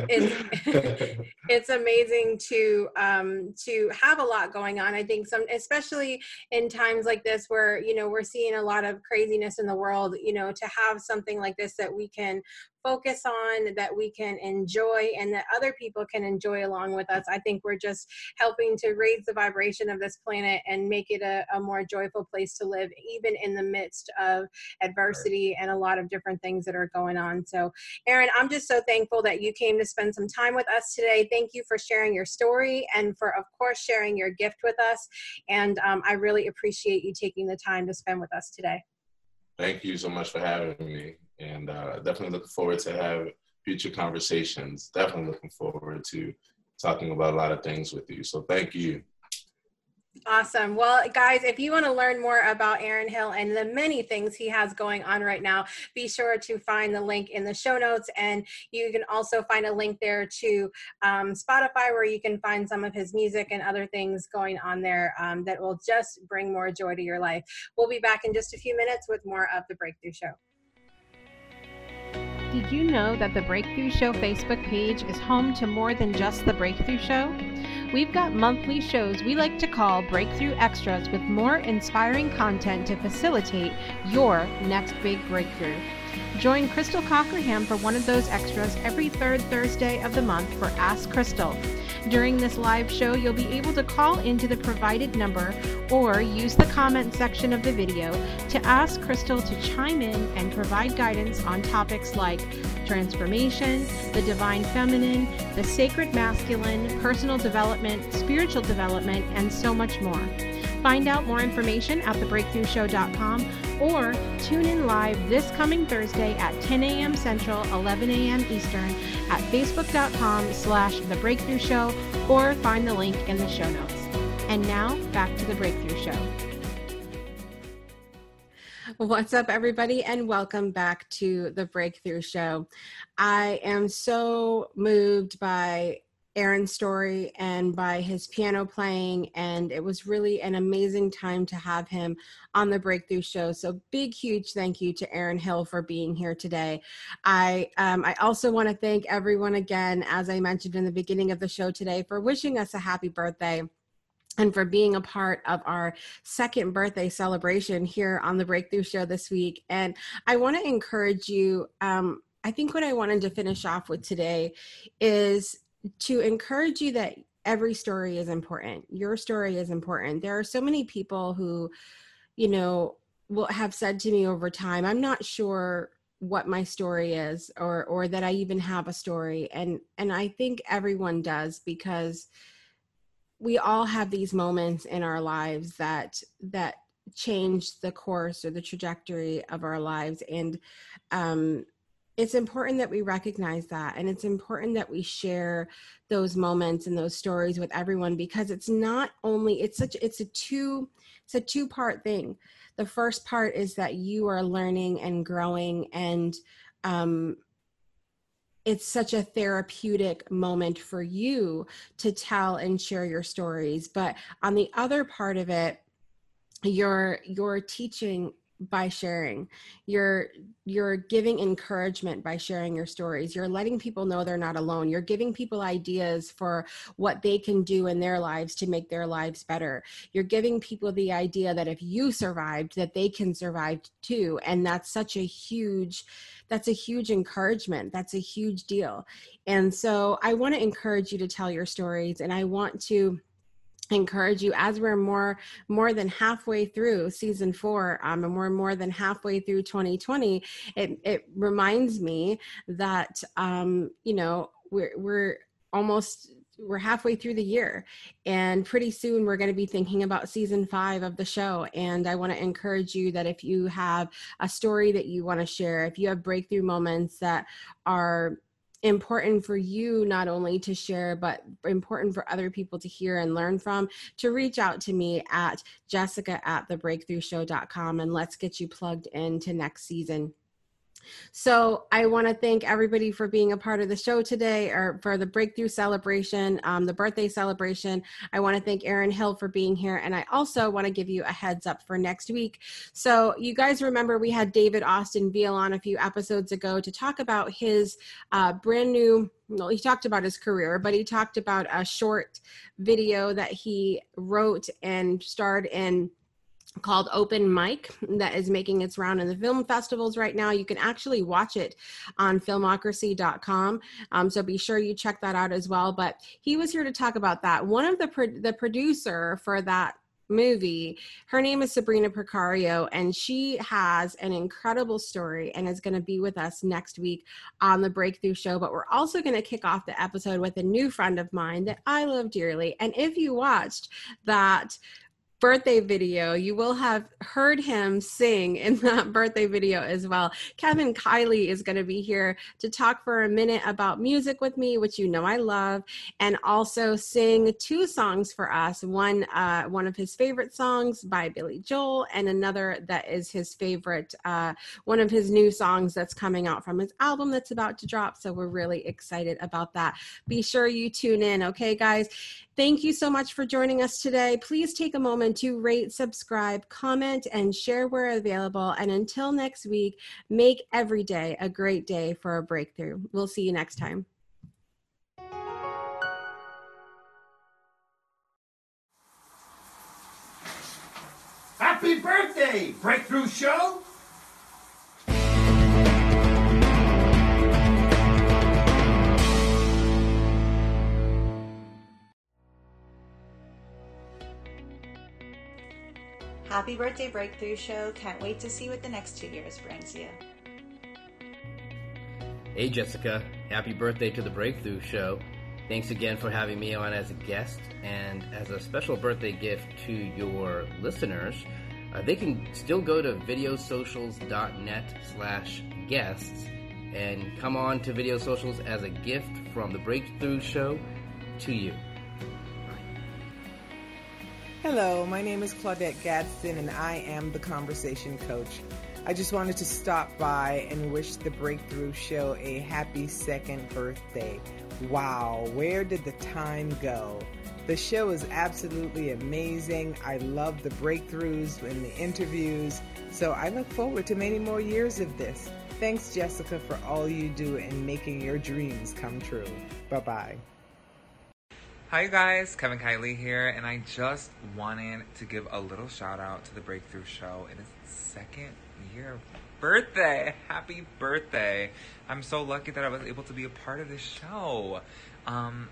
it's it's amazing to um to have a lot going on. I think some especially in times like this where you know we're seeing a lot of craziness in the world you know to have something like this that we can focus on that we can enjoy and that other people can enjoy along with us. I think we're just helping to raise the vibration of this planet and make it a, a more joyful place to live, even in the midst of adversity and a lot of different things that are going on. So, Aaron, I'm just so thankful that you came to spend some time with us today. Thank you for sharing your story and for, of course, sharing your gift with us. And um, I really appreciate you taking the time to spend with us today. Thank you so much for having me and uh, definitely looking forward to have future conversations. Definitely looking forward to talking about a lot of things with you. So thank you. Awesome. Well, guys, if you want to learn more about Aaron Hill and the many things he has going on right now, be sure to find the link in the show notes. And you can also find a link there to um, Spotify where you can find some of his music and other things going on there um, that will just bring more joy to your life. We'll be back in just a few minutes with more of The Breakthrough Show. Did you know that the Breakthrough Show Facebook page is home to more than just the Breakthrough Show? We've got monthly shows we like to call Breakthrough Extras with more inspiring content to facilitate your next big breakthrough. Join Crystal Cockerham for one of those extras every third Thursday of the month for Ask Crystal. During this live show, you'll be able to call into the provided number or use the comment section of the video to ask Crystal to chime in and provide guidance on topics like transformation, the divine feminine, the sacred masculine, personal development, spiritual development, and so much more. Find out more information at thebreakthroughshow.com or tune in live this coming Thursday at 10 a.m. Central, 11 a.m. Eastern at facebook.com slash The Breakthrough Show or find the link in the show notes. And now back to The Breakthrough Show. What's up, everybody, and welcome back to the Breakthrough Show. I am so moved by Aaron's story and by his piano playing. And it was really an amazing time to have him on the Breakthrough Show. So big, huge thank you to Aaron Hill for being here today. I um, I also want to thank everyone again, as I mentioned in the beginning of the show today, for wishing us a happy birthday and for being a part of our second birthday celebration here on the Breakthrough Show this week. And I want to encourage you. Um, I think what I wanted to finish off with today is to encourage you that every story is important. Your story is important. There are so many people who, you know, will have said to me over time, I'm not sure what my story is or or that I even have a story and and I think everyone does because we all have these moments in our lives that that change the course or the trajectory of our lives. And um it's important that we recognize that. And it's important that we share those moments and those stories with everyone because it's not only it's such it's a two it's a two part thing. The first part is that you are learning and growing and um it's such a therapeutic moment for you to tell and share your stories. But on the other part of it you're you're teaching by sharing. You're you're giving encouragement by sharing your stories. You're letting people know they're not alone. You're giving people ideas for what they can do in their lives to make their lives better. You're giving people the idea that if you survived that they can survive too. And that's such a huge that's a huge encouragement. That's a huge deal. And so i want to encourage you to tell your stories and i want to encourage you as we're more more than halfway through season four um, and we're more than halfway through 2020 it, it reminds me that um, you know we're we're almost we're halfway through the year and pretty soon we're going to be thinking about season five of the show and i want to encourage you that if you have a story that you want to share if you have breakthrough moments that are important for you not only to share but important for other people to hear and learn from to reach out to me at jessica at thebreakthroughshow.com and let's get you plugged into next season so I want to thank everybody for being a part of the show today or for the breakthrough celebration, um, the birthday celebration. I want to thank Aaron Hill for being here. And I also want to give you a heads up for next week. So you guys remember we had David Austin Veal on a few episodes ago to talk about his uh, brand new well, he talked about his career, but he talked about a short video that he wrote and starred in called Open Mic that is making its round in the film festivals right now. You can actually watch it on filmocracy.com. Um, so be sure you check that out as well. But he was here to talk about that. One of the pro- the producer for that movie. Her name is Sabrina Precario, and she has an incredible story and is going to be with us next week on the Breakthrough Show. But we're also going to kick off the episode with a new friend of mine that I love dearly. And if you watched that birthday video. You will have heard him sing in that birthday video as well. Kevin Kiley is going to be here to talk for a minute about music with me, which you know I love, and also sing two songs for us. One, uh, one of his favorite songs by Billy Joel, and another that is his favorite, uh, one of his new songs that's coming out from his album that's about to drop. So we're really excited about that. Be sure you tune in, okay, guys? Thank you so much for joining us today. Please take a moment everyone to rate, subscribe, comment, and share where available. And until next week, make every day a great day for a breakthrough. We'll see you next time. Happy birthday, Breakthrough Show! Happy birthday, Breakthrough Show. Can't wait to see what the next two years brings you. Hey, Jessica. Happy birthday to the Breakthrough Show. Thanks again for having me on as a guest. And as a special birthday gift to your listeners, uh, they can still go to videosocials.net slash guests and come on to Video Socials as a gift from the Breakthrough Show to you. Hello, my name is Claudette Gadsden, and I am the Conversation Coach. I just wanted to stop by and wish the Breakthrough Show a happy second birthday. Wow, where did the time go? The show is absolutely amazing. I love the breakthroughs and the interviews, so I look forward to many more years of this. Thanks, Jessica, for all you do in making your dreams come true. Bye bye. Hi you guys, Kevin Kiley here, and I just wanted to give a little shout out to the Breakthrough Show. It is second year birthday. Happy birthday. I'm so lucky that I was able to be a part of this show. Um,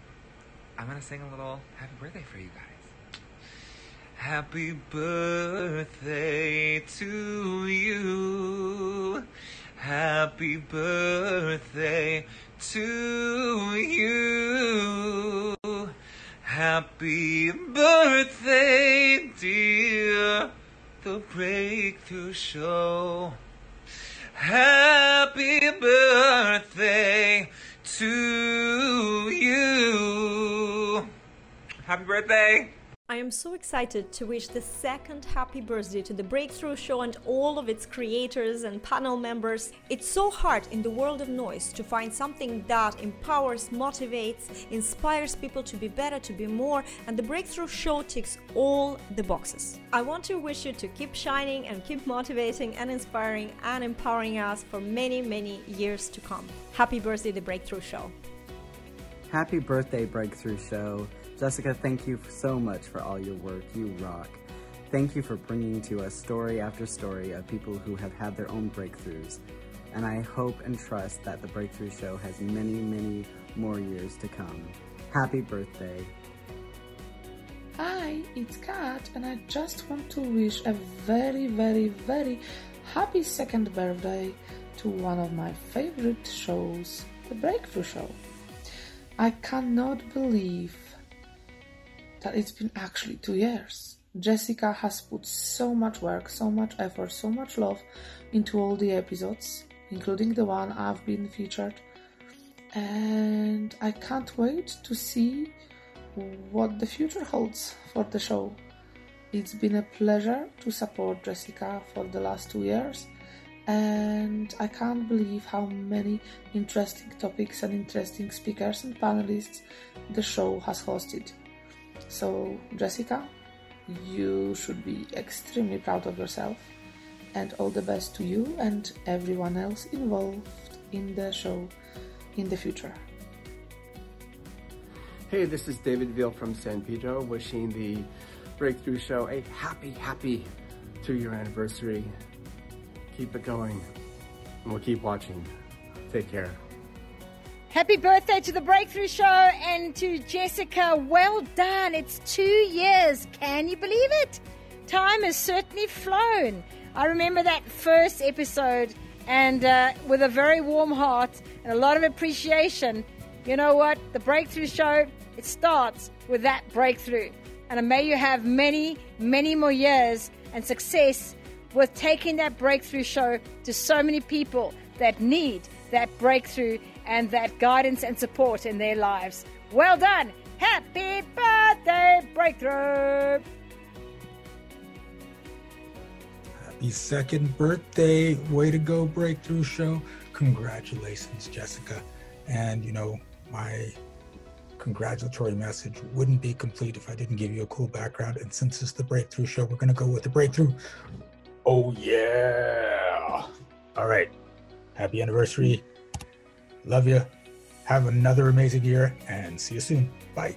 I'm gonna sing a little happy birthday for you guys. Happy birthday to you. Happy birthday to you. Happy birthday, dear, the Breakthrough Show. Happy birthday to you. Happy birthday. I am so excited to wish the second happy birthday to the Breakthrough Show and all of its creators and panel members. It's so hard in the world of noise to find something that empowers, motivates, inspires people to be better, to be more, and the Breakthrough Show ticks all the boxes. I want to wish you to keep shining and keep motivating and inspiring and empowering us for many, many years to come. Happy birthday, the Breakthrough Show. Happy birthday, Breakthrough Show. Jessica, thank you so much for all your work. You rock. Thank you for bringing to us story after story of people who have had their own breakthroughs. And I hope and trust that the Breakthrough Show has many, many more years to come. Happy birthday. Hi, it's Kat, and I just want to wish a very, very, very happy second birthday to one of my favorite shows, The Breakthrough Show. I cannot believe that it's been actually two years. Jessica has put so much work, so much effort, so much love into all the episodes, including the one I've been featured. And I can't wait to see what the future holds for the show. It's been a pleasure to support Jessica for the last two years, and I can't believe how many interesting topics and interesting speakers and panelists the show has hosted. So, Jessica, you should be extremely proud of yourself, and all the best to you and everyone else involved in the show in the future. Hey, this is David Veal from San Pedro, wishing the Breakthrough Show a happy, happy two year anniversary. Keep it going, and we'll keep watching. Take care. Happy birthday to the Breakthrough Show and to Jessica. Well done. It's two years. Can you believe it? Time has certainly flown. I remember that first episode and uh, with a very warm heart and a lot of appreciation. You know what? The Breakthrough Show, it starts with that breakthrough. And may you have many, many more years and success with taking that breakthrough show to so many people that need that breakthrough and that guidance and support in their lives. Well done! Happy birthday, Breakthrough! Happy second birthday. Way to go, Breakthrough Show. Congratulations, Jessica. And, you know, my congratulatory message wouldn't be complete if I didn't give you a cool background. And since it's the breakthrough show, we're going to go with the breakthrough. Oh, yeah. All right. Happy anniversary. Love you. Have another amazing year and see you soon. Bye.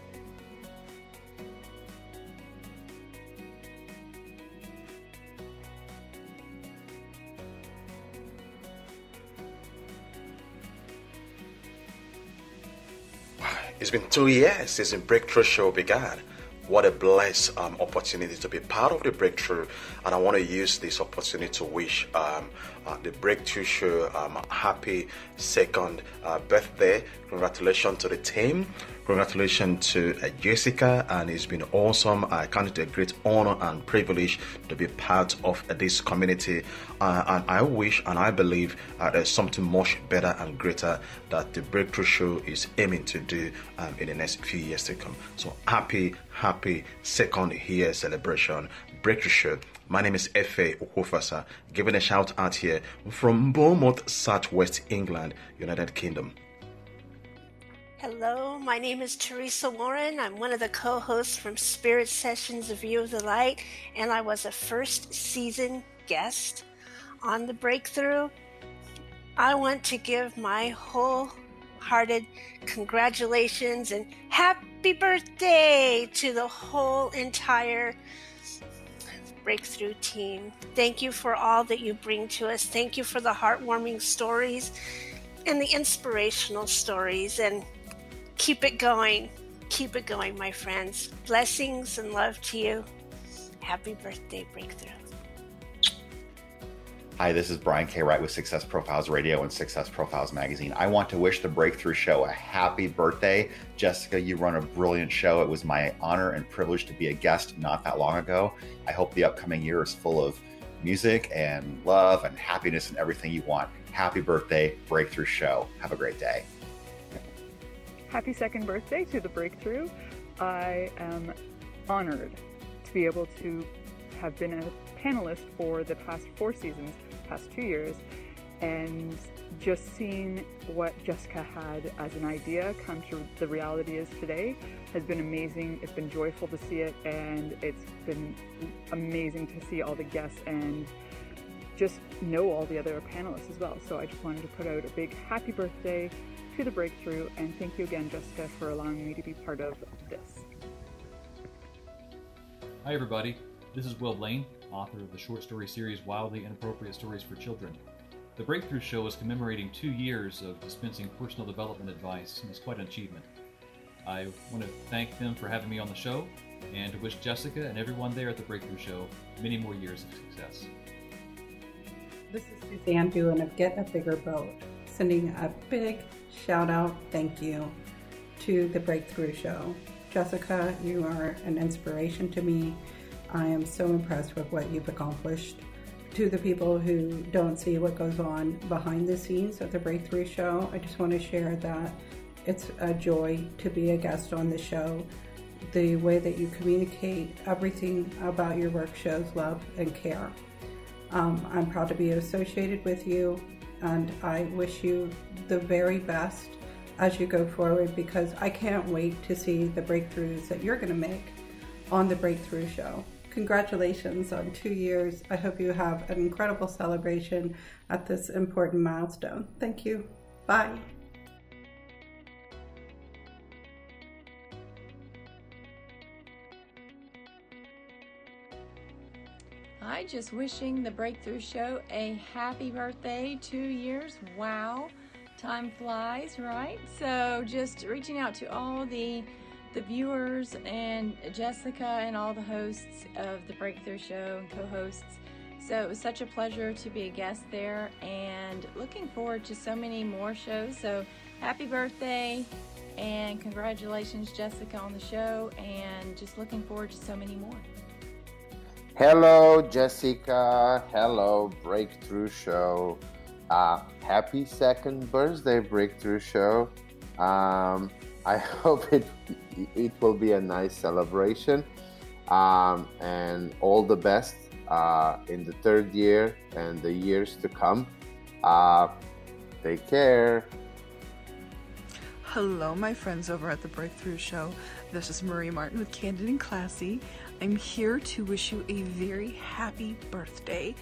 It's been two years since the Breakthrough Show began. What a blessed um, opportunity to be part of the Breakthrough. And I want to use this opportunity to wish um, uh, the Breakthrough Show um, happy second uh, birthday. Congratulations to the team. Congratulations to uh, Jessica, and it's been awesome. I count it a great honor and privilege to be part of this community. Uh, and I wish and I believe uh, there's something much better and greater that the Breakthrough Show is aiming to do um, in the next few years to come. So happy, happy second year celebration, Breakthrough Show. My name is F.A. Okofasa, giving a shout out here from Bournemouth, Southwest England, United Kingdom. Hello, my name is Teresa Warren. I'm one of the co hosts from Spirit Sessions of View of the Light, and I was a first season guest on The Breakthrough. I want to give my wholehearted congratulations and happy birthday to the whole entire Breakthrough team. Thank you for all that you bring to us. Thank you for the heartwarming stories and the inspirational stories and Keep it going. Keep it going, my friends. Blessings and love to you. Happy birthday, Breakthrough. Hi, this is Brian K. Wright with Success Profiles Radio and Success Profiles Magazine. I want to wish the Breakthrough Show a happy birthday. Jessica, you run a brilliant show. It was my honor and privilege to be a guest not that long ago. I hope the upcoming year is full of music and love and happiness and everything you want. Happy birthday, Breakthrough Show. Have a great day happy second birthday to the breakthrough. I am honored to be able to have been a panelist for the past four seasons, past two years, and just seeing what Jessica had as an idea come to the reality is today has been amazing. It's been joyful to see it, and it's been amazing to see all the guests and just know all the other panelists as well. So I just wanted to put out a big happy birthday to the breakthrough, and thank you again, Jessica, for allowing me to be part of this. Hi, everybody. This is Will Blaine, author of the short story series Wildly Inappropriate Stories for Children. The Breakthrough Show is commemorating two years of dispensing personal development advice, and it's quite an achievement. I want to thank them for having me on the show and to wish Jessica and everyone there at the Breakthrough Show many more years of success. This is Suzanne Doolan of Get a Bigger Boat, sending a big shout out, thank you to the Breakthrough Show. Jessica, you are an inspiration to me. I am so impressed with what you've accomplished. To the people who don't see what goes on behind the scenes of the Breakthrough Show, I just want to share that it's a joy to be a guest on the show. The way that you communicate everything about your work shows love and care. Um, I'm proud to be associated with you and I wish you the very best as you go forward because I can't wait to see the breakthroughs that you're going to make on the Breakthrough Show. Congratulations on two years. I hope you have an incredible celebration at this important milestone. Thank you. Bye. Hi, just wishing the Breakthrough Show a happy birthday. Two years. Wow. Time flies, right? So just reaching out to all the the viewers and Jessica and all the hosts of the Breakthrough Show and co-hosts. So it was such a pleasure to be a guest there and looking forward to so many more shows. So happy birthday and congratulations Jessica on the show and just looking forward to so many more. Hello, Jessica. Hello, Breakthrough Show. Uh, happy second birthday, Breakthrough Show. Um, I hope it it will be a nice celebration, um, and all the best uh, in the third year and the years to come. Uh, take care. Hello, my friends over at the Breakthrough Show. This is Marie Martin with Candid and Classy. I'm here to wish you a very happy birthday.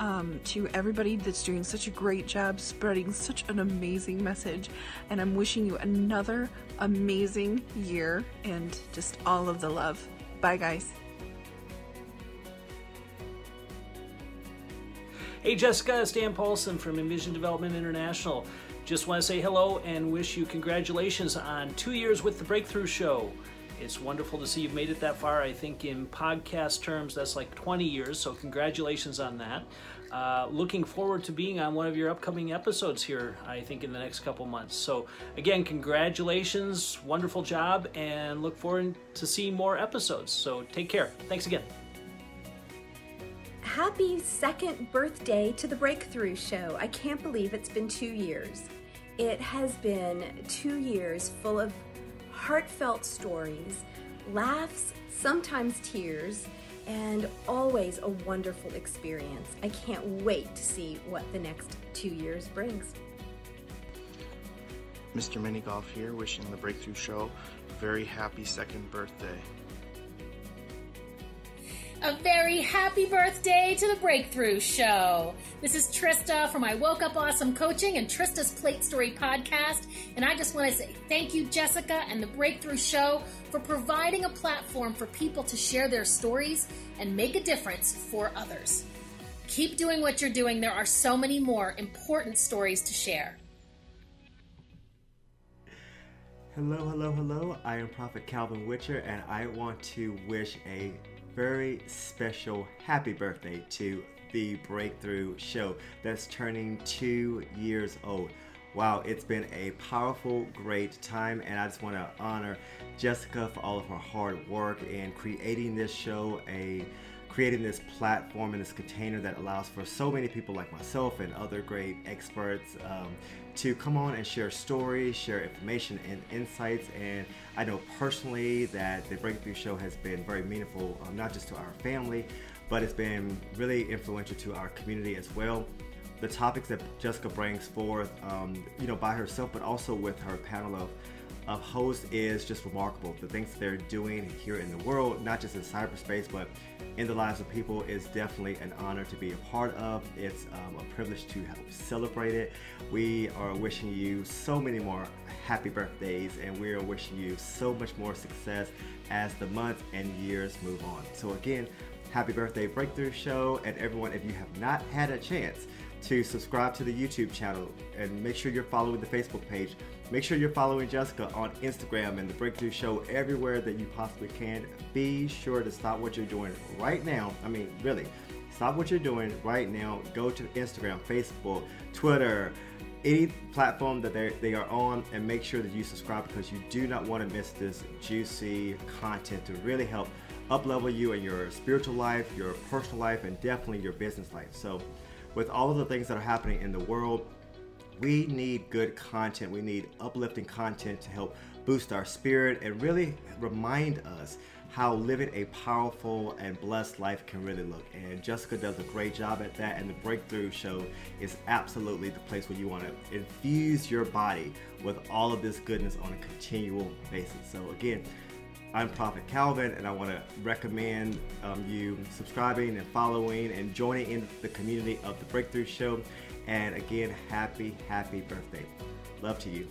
Um, to everybody that's doing such a great job spreading such an amazing message. And I'm wishing you another amazing year and just all of the love. Bye, guys. Hey Jessica, it's Dan Paulson from Envision Development International. Just want to say hello and wish you congratulations on two years with the Breakthrough Show. It's wonderful to see you've made it that far. I think in podcast terms, that's like 20 years, so congratulations on that. Uh, looking forward to being on one of your upcoming episodes here, I think, in the next couple months. So, again, congratulations, wonderful job, and look forward to seeing more episodes. So, take care. Thanks again. Happy second birthday to the Breakthrough Show. I can't believe it's been two years. It has been two years full of heartfelt stories, laughs, sometimes tears, and always a wonderful experience. I can't wait to see what the next two years brings. Mr. Mini Golf here, wishing the Breakthrough Show a very happy second birthday. A very happy birthday to the Breakthrough Show. This is Trista from I Woke Up Awesome Coaching and Trista's Plate Story podcast. And I just want to say thank you, Jessica, and the Breakthrough Show for providing a platform for people to share their stories and make a difference for others. Keep doing what you're doing. There are so many more important stories to share. Hello, hello, hello. I am Prophet Calvin Witcher, and I want to wish a very special happy birthday to the Breakthrough Show that's turning two years old. Wow, it's been a powerful, great time, and I just want to honor Jessica for all of her hard work in creating this show, a creating this platform and this container that allows for so many people like myself and other great experts um, to come on and share stories, share information and insights. And I know personally that the Breakthrough Show has been very meaningful, um, not just to our family, but it's been really influential to our community as well. The topics that Jessica brings forth, um, you know, by herself, but also with her panel of of hosts is just remarkable. The things they're doing here in the world, not just in cyberspace, but in the lives of people, is definitely an honor to be a part of. It's um, a privilege to help celebrate it. We are wishing you so many more happy birthdays, and we are wishing you so much more success as the months and years move on. So, again, happy birthday, Breakthrough Show, and everyone, if you have not had a chance to subscribe to the YouTube channel and make sure you're following the Facebook page. Make sure you're following Jessica on Instagram and the Breakthrough Show everywhere that you possibly can. Be sure to stop what you're doing right now. I mean, really, stop what you're doing right now. Go to Instagram, Facebook, Twitter, any platform that they are on, and make sure that you subscribe because you do not want to miss this juicy content to really help uplevel you in your spiritual life, your personal life, and definitely your business life. So, with all of the things that are happening in the world, we need good content. We need uplifting content to help boost our spirit and really remind us how living a powerful and blessed life can really look. And Jessica does a great job at that. And the Breakthrough Show is absolutely the place where you want to infuse your body with all of this goodness on a continual basis. So, again, I'm Prophet Calvin, and I want to recommend um, you subscribing and following and joining in the community of the Breakthrough Show. And again, happy, happy birthday. Love to you.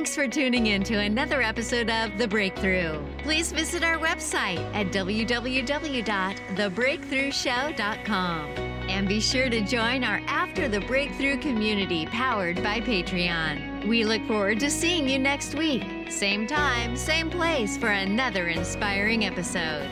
Thanks for tuning in to another episode of The Breakthrough. Please visit our website at www.thebreakthroughshow.com. And be sure to join our After the Breakthrough community powered by Patreon. We look forward to seeing you next week. Same time, same place for another inspiring episode.